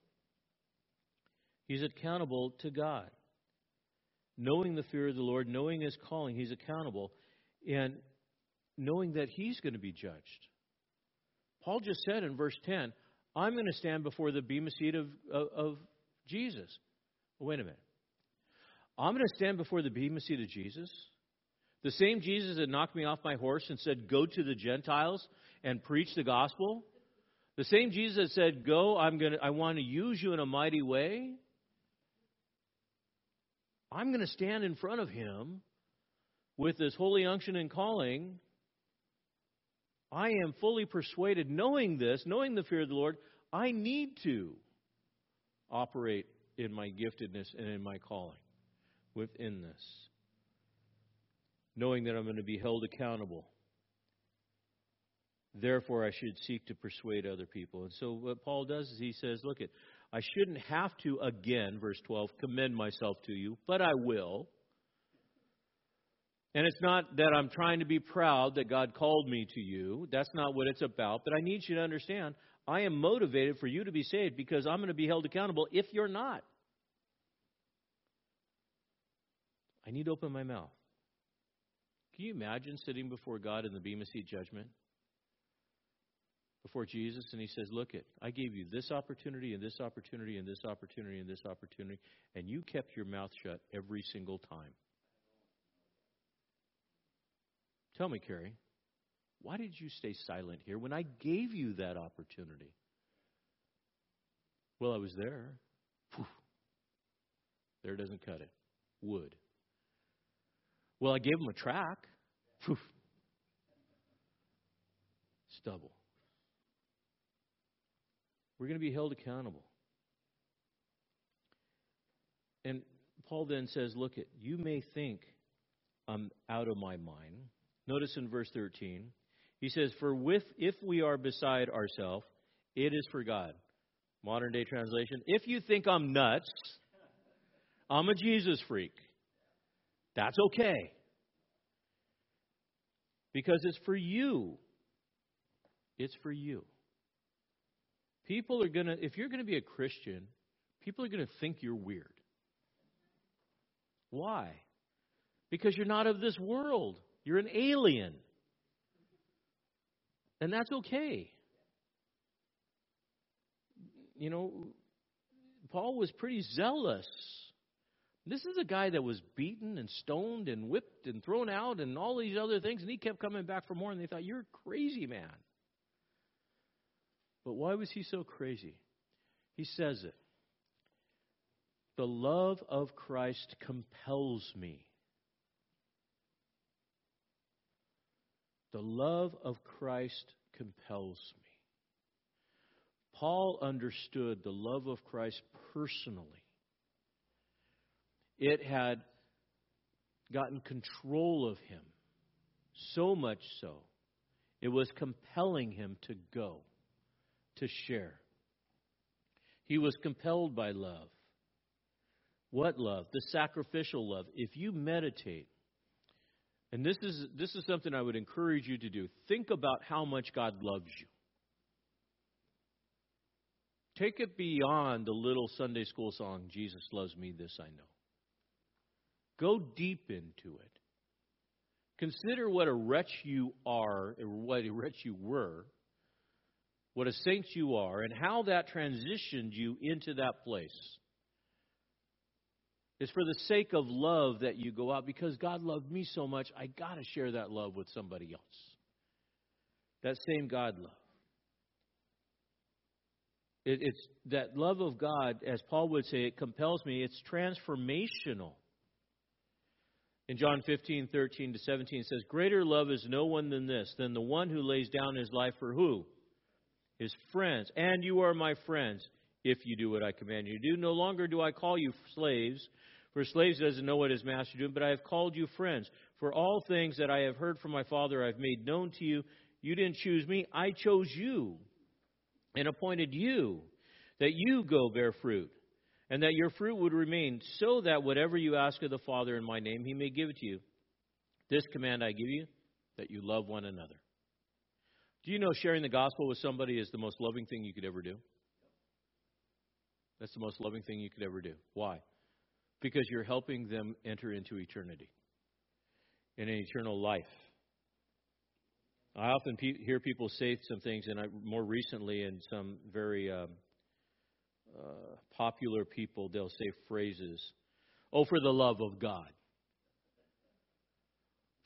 He's accountable to God. Knowing the fear of the Lord, knowing his calling, he's accountable. And knowing that he's going to be judged. Paul just said in verse 10, I'm going to stand before the bema seat of, of, Jesus. Wait a minute. I'm going to stand before the bema seat of Jesus. The same Jesus that knocked me off my horse and said, Go to the Gentiles and preach the gospel. The same Jesus that said, Go, I'm going to, I want to use you in a mighty way. I'm going to stand in front of him with this holy unction and calling. I am fully persuaded, knowing this, knowing the fear of the Lord, I need to operate in my giftedness and in my calling within this. Knowing that I'm going to be held accountable. Therefore, I should seek to persuade other people. And so, what Paul does is he says, Look, I shouldn't have to, again, verse 12, commend myself to you, but I will. And it's not that I'm trying to be proud that God called me to you. That's not what it's about. But I need you to understand I am motivated for you to be saved because I'm going to be held accountable if you're not. I need to open my mouth. Can you imagine sitting before God in the Bema Seat judgment? Before Jesus, and He says, Look, it, I gave you this opportunity and this opportunity and this opportunity and this opportunity, and you kept your mouth shut every single time. Tell me, Kerry, why did you stay silent here when I gave you that opportunity? Well, I was there. Whew. There doesn't cut it. Wood. Well, I gave him a track. Whew. Stubble. We're going to be held accountable. And Paul then says, Look, you may think I'm out of my mind. Notice in verse 13, he says, For with if we are beside ourselves, it is for God. Modern day translation. If you think I'm nuts, I'm a Jesus freak. That's okay. Because it's for you. It's for you. People are going to, if you're going to be a Christian, people are going to think you're weird. Why? Because you're not of this world. You're an alien. And that's okay. You know, Paul was pretty zealous. This is a guy that was beaten and stoned and whipped and thrown out and all these other things, and he kept coming back for more, and they thought, You're a crazy man. But why was he so crazy? He says it. The love of Christ compels me. The love of Christ compels me. Paul understood the love of Christ personally. It had gotten control of him, so much so, it was compelling him to go. to share. He was compelled by love. What love? The sacrificial love. If you meditate, and this is, this is something I would encourage you to do, think about how much God loves you. Take it beyond the little Sunday school song, Jesus loves me, this I know. Go deep into it. Consider what a wretch you are, or what a wretch you were, what a saint you are, and how that transitioned you into that place. It's for the sake of love that you go out because God loved me so much, I got to share that love with somebody else. That same God love. It, it's that love of God, as Paul would say, it compels me. It's transformational. In John 15, 13 to 17, it says, Greater love is no one than this, than the one who lays down his life for who? His friends. And you are my friends if you do what I command you to do. No longer do I call you slaves, for slaves doesn't know what his master doing, but I have called you friends. For all things that I have heard from my Father I have made known to you. You didn't choose me, I chose you and appointed you that you go bear fruit, and that your fruit would remain, so that whatever you ask of the Father in my name, he may give it to you. This command I give you, that you love one another. Do you know sharing the gospel with somebody is the most loving thing you could ever do? That's the most loving thing you could ever do. Why? Because you're helping them enter into eternity, in an eternal life. I often pe- hear people say some things, and I, more recently, in some very um, uh, popular people, they'll say phrases. Oh, for the love of God.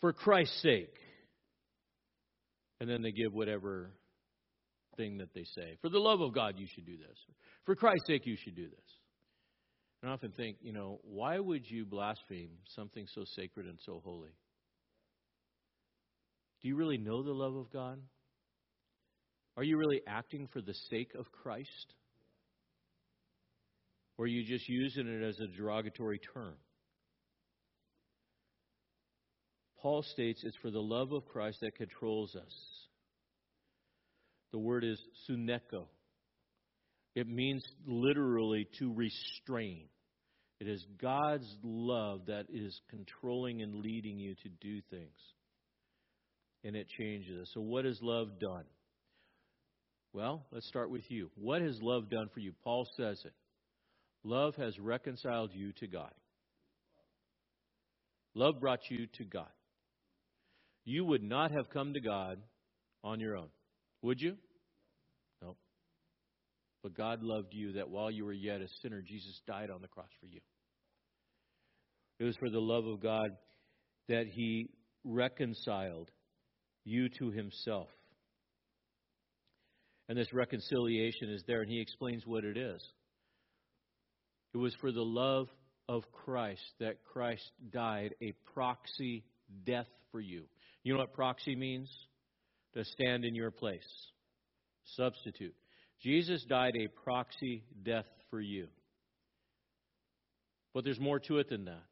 For Christ's sake. And then they give whatever thing that they say. For the love of God, you should do this. For Christ's sake, you should do this. And I often think, you know, why would you blaspheme something so sacred and so holy? Do you really know the love of God? Are you really acting for the sake of Christ? Or are you just using it as a derogatory term? Paul states it's for the love of Christ that controls us. The word is suneko. It means literally to restrain. It is God's love that is controlling and leading you to do things. And it changes us. So, what has love done? Well, let's start with you. What has love done for you? Paul says it. Love has reconciled you to God. Love brought you to God. You would not have come to God on your own, would you? No. But God loved you that while you were yet a sinner, Jesus died on the cross for you. It was for the love of God that He reconciled you to Himself. And this reconciliation is there, and He explains what it is. It was for the love of Christ that Christ died a proxy death for you. You know what proxy means? To stand in your place. Substitute. Jesus died a proxy death for you. But there's more to it than that.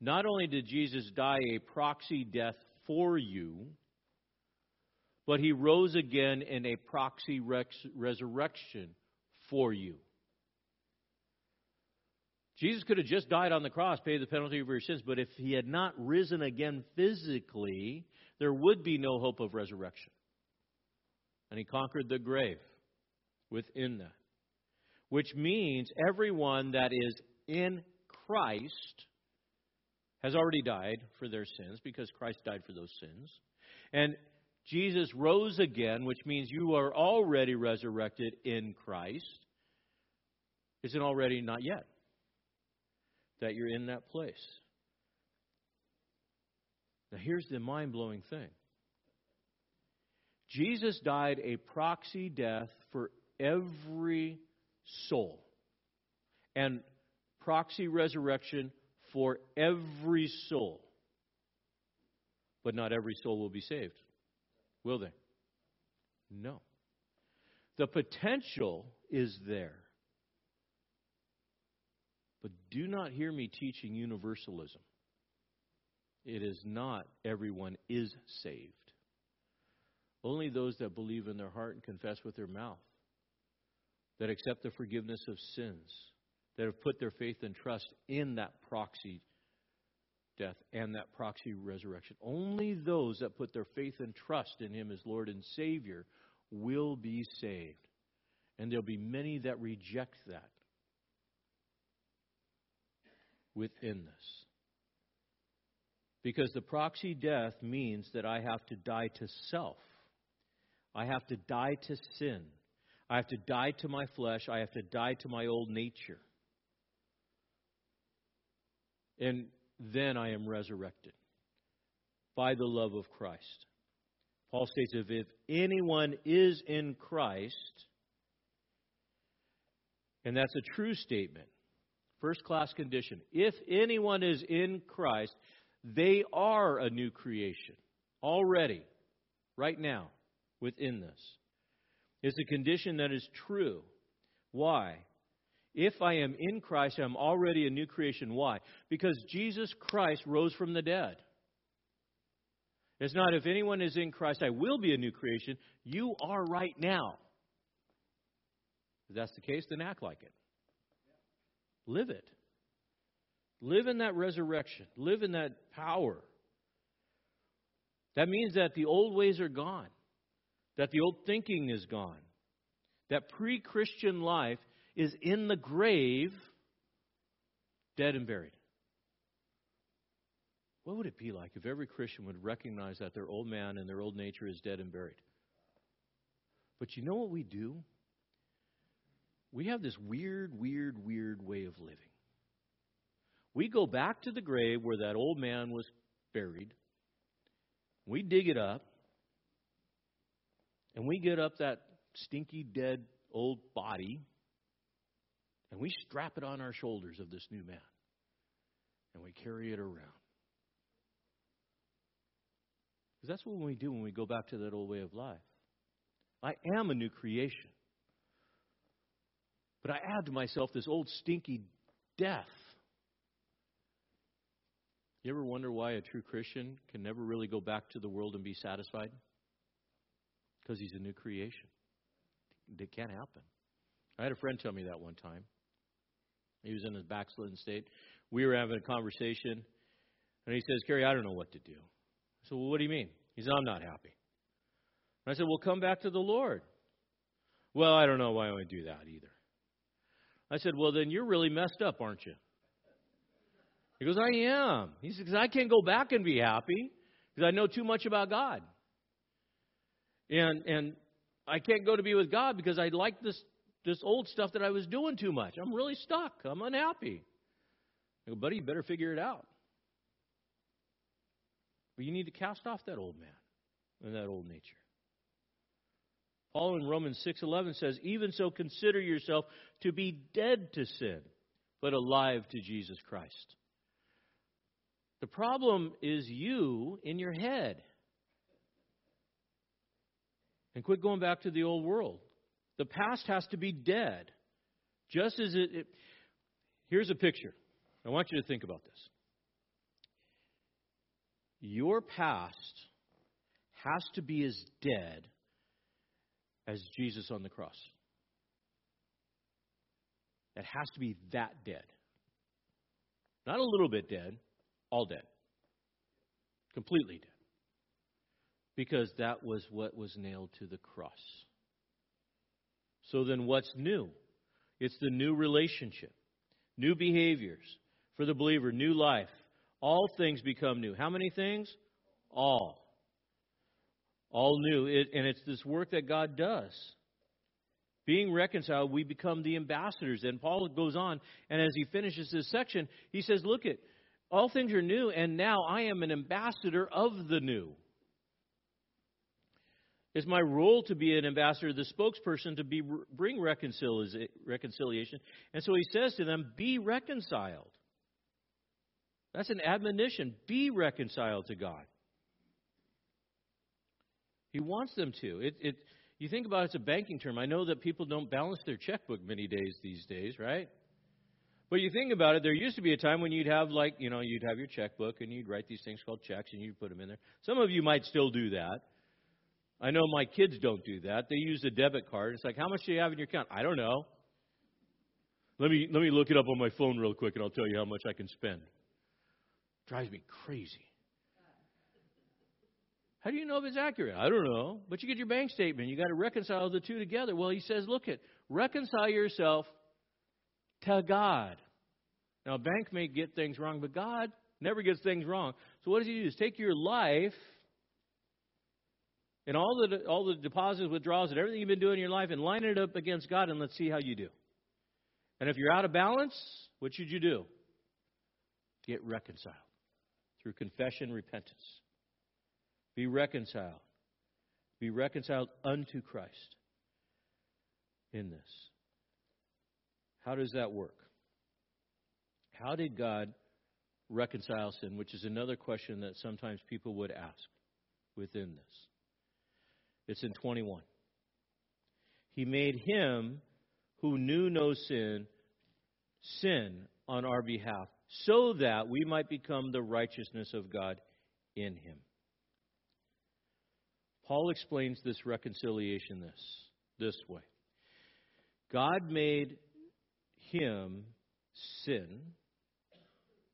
Not only did Jesus die a proxy death for you, but he rose again in a proxy resurrection for you. Jesus could have just died on the cross, paid the penalty for your sins, but if he had not risen again physically, there would be no hope of resurrection. And he conquered the grave within that. Which means everyone that is in Christ has already died for their sins because Christ died for those sins. And Jesus rose again, which means you are already resurrected in Christ. Is it already? Not yet that you're in that place. Now, here's the mind blowing thing Jesus died a proxy death for every soul, and proxy resurrection for every soul. But not every soul will be saved, will they? No. The potential is there. But do not hear me teaching universalism. It is not everyone is saved. Only those that believe in their heart and confess with their mouth that accept the forgiveness of sins, that have put their faith and trust in that proxy death and that proxy resurrection. Only those that put their faith and trust in Him as Lord and Savior will be saved. And there'll be many that reject that within this. Because the proxy death means that I have to die to self. I have to die to sin. I have to die to my flesh. I have to die to my old nature. And then I am resurrected by the love of Christ. Paul states if, if anyone is in Christ, and that's a true statement, first class condition. If anyone is in Christ, they are a new creation already, right now, within this. It's a condition that is true. Why? If I am in Christ, I'm already a new creation. Why? Because Jesus Christ rose from the dead. It's not if anyone is in Christ, I will be a new creation. You are right now. If that's the case, then act like it. Live it. Live in that resurrection. Live in that power. That means that the old ways are gone, that the old thinking is gone, that pre Christian life is in the grave, dead and buried. What would it be like if every Christian would recognize that their old man and their old nature is dead and buried? But you know what we do? We have this weird, weird, weird way of living. We go back to the grave where that old man was buried. We dig it up. And we get up that stinky, dead old body. And we strap it on our shoulders of this new man. And we carry it around. Because that's what we do when we go back to that old way of life. I am a new creation. But I add to myself this old stinky death. You ever wonder why a true Christian can never really go back to the world and be satisfied? Because he's a new creation. It can't happen. I had a friend tell me that one time. He was in his backslidden state. We were having a conversation, and he says, Kerry, I don't know what to do. I said, Well, what do you mean? He said, I'm not happy. And I said, Well, come back to the Lord. Well, I don't know why I would do that either. I said, Well, then you're really messed up, aren't you? He goes, I am. He says, I can't go back and be happy because I know too much about God. And and I can't go to be with God because I like this this old stuff that I was doing too much. I'm really stuck. I'm unhappy. I go, buddy, you better figure it out. But you need to cast off that old man and that old nature. Paul in Romans 6:11 says, "Even so consider yourself to be dead to sin, but alive to Jesus Christ." The problem is you in your head. And quit going back to the old world. The past has to be dead. Just as it, it here's a picture. I want you to think about this. Your past has to be as dead as Jesus on the cross. It has to be that dead. Not a little bit dead, all dead. Completely dead. Because that was what was nailed to the cross. So then, what's new? It's the new relationship, new behaviors for the believer, new life. All things become new. How many things? All. All new. It, and it's this work that God does. Being reconciled, we become the ambassadors. And Paul goes on, and as he finishes this section, he says, Look at all things are new, and now I am an ambassador of the new. It's my role to be an ambassador, the spokesperson to be bring reconciliation. And so he says to them, "Be reconciled." That's an admonition. Be reconciled to God. He wants them to. It, it, you think about it, it's a banking term. I know that people don't balance their checkbook many days these days, right? But you think about it, there used to be a time when you'd have like, you know, you'd have your checkbook and you'd write these things called checks and you'd put them in there. Some of you might still do that. I know my kids don't do that. They use a debit card. It's like, how much do you have in your account? I don't know. Let me let me look it up on my phone real quick and I'll tell you how much I can spend. Drives me crazy. How do you know if it's accurate? I don't know. But you get your bank statement. You got to reconcile the two together. Well, he says, look at reconcile yourself to God. Now, a bank may get things wrong, but God never gets things wrong. So what does he do? Is take your life and all the all the deposits, withdrawals, and everything you've been doing in your life, and line it up against God, and let's see how you do. And if you're out of balance, what should you do? Get reconciled through confession, repentance. Be reconciled. Be reconciled unto Christ in this. How does that work? How did God reconcile sin? Which is another question that sometimes people would ask within this. It's in 21. He made him who knew no sin sin on our behalf so that we might become the righteousness of God in him. Paul explains this reconciliation this this way. God made him sin.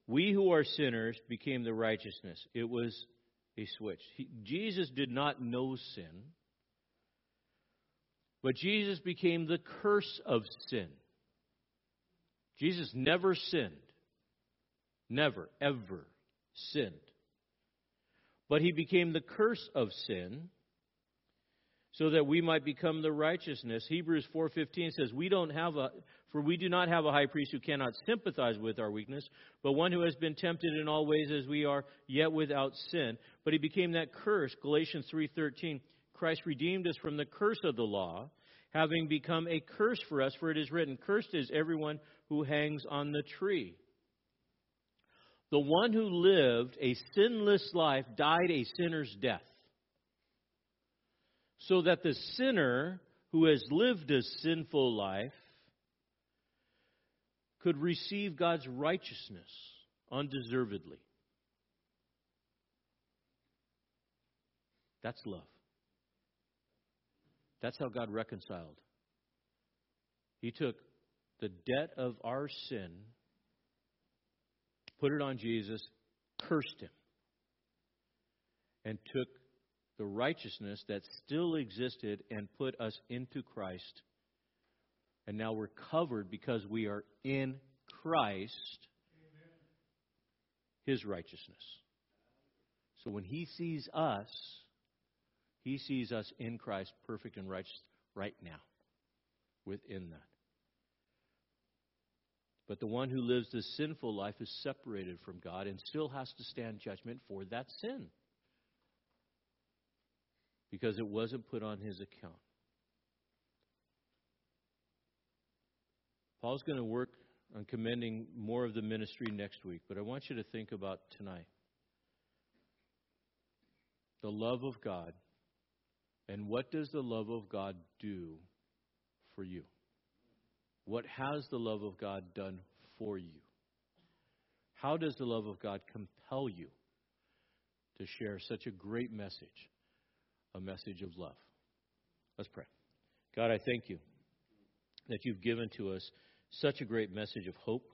We who are sinners became the righteousness. It was a switch. He, Jesus did not know sin, but Jesus became the curse of sin. Jesus never sinned. Never, ever sinned. But he became the curse of sin so that we might become the righteousness. Hebrews 4:15 says, "We don't have a for we do not have a high priest who cannot sympathize with our weakness, but one who has been tempted in all ways as we are, yet without sin." But he became that curse. Galatians 3:13, Christ redeemed us from the curse of the law, having become a curse for us, for it is written, "Cursed is everyone who hangs on the tree." The one who lived a sinless life died a sinner's death so that the sinner who has lived a sinful life could receive God's righteousness undeservedly. That's love. That's how God reconciled. He took the debt of our sin, put it on Jesus, cursed him, and took the righteousness that still existed and put us into Christ. And now we're covered because we are in Christ, His righteousness. So when He sees us, He sees us in Christ, perfect and righteous, right now, within that. But the one who lives this sinful life is separated from God and still has to stand judgment for that sin because it wasn't put on his account. Paul's going to work on commending more of the ministry next week, but I want you to think about tonight the love of God. And what does the love of God do for you? What has the love of God done for you? How does the love of God compel you to share such a great message a message of love. Let's pray. God, I thank you that you've given to us such a great message of hope.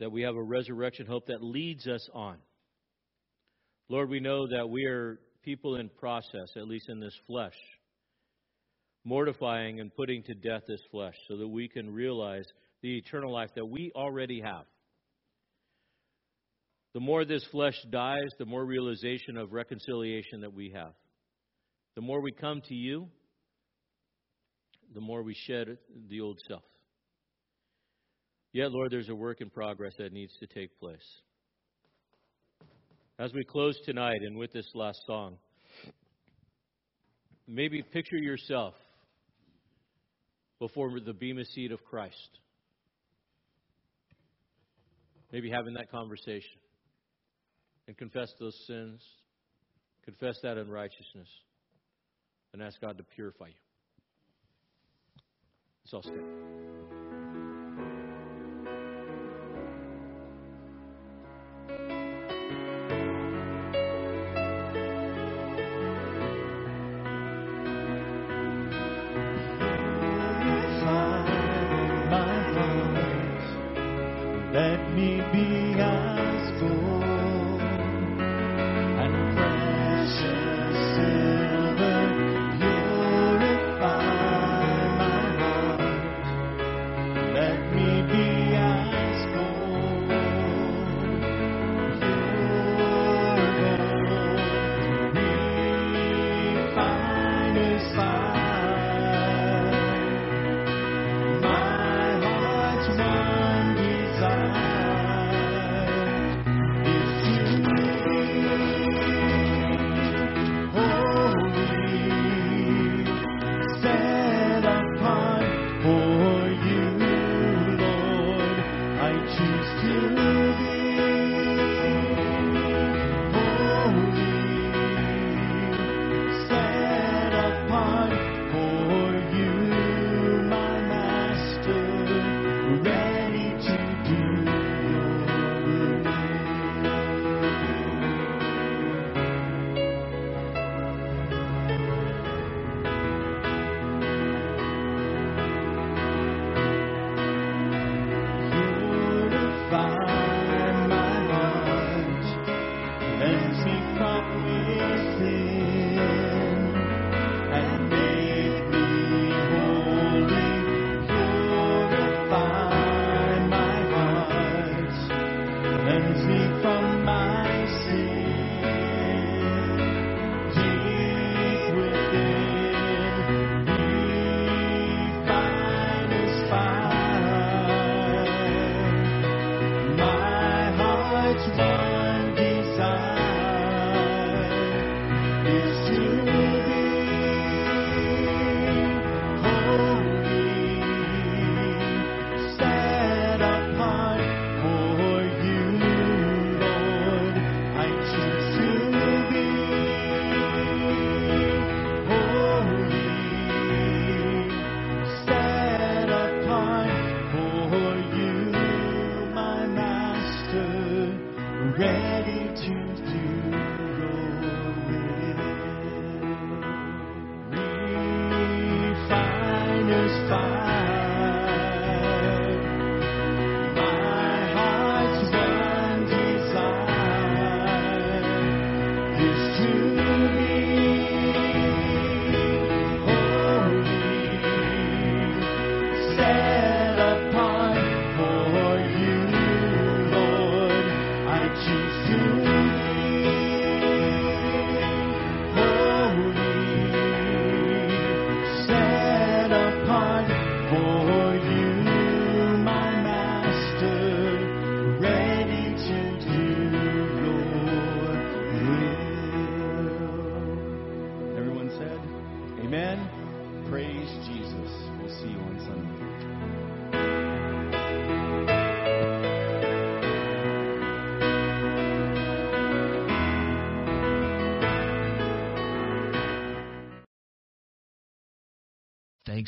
That we have a resurrection hope that leads us on. Lord, we know that we are people in process, at least in this flesh, mortifying and putting to death this flesh so that we can realize the eternal life that we already have. The more this flesh dies, the more realization of reconciliation that we have. The more we come to you, the more we shed the old self. Yet, Lord, there's a work in progress that needs to take place. As we close tonight and with this last song, maybe picture yourself before the bema seat of Christ. Maybe having that conversation and confess those sins, confess that unrighteousness, and ask God to purify you. Let's all stand.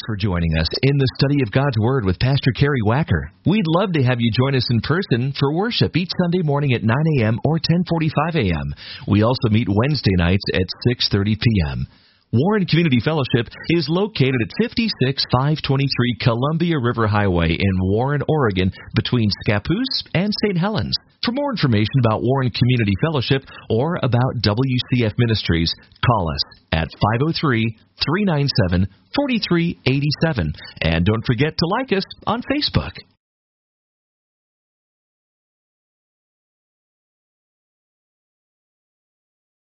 For joining us in the study of God's Word with Pastor Kerry Wacker. We'd love to have you join us in person for worship each Sunday morning at 9 a.m. or 10:45 a.m. We also meet Wednesday nights at 6:30 p.m. Warren Community Fellowship is located at 56523 Columbia River Highway in Warren, Oregon, between Scappoose and St. Helens. For more information about Warren Community Fellowship or about WCF Ministries, call us at 503 397 4387. And don't forget to like us on Facebook.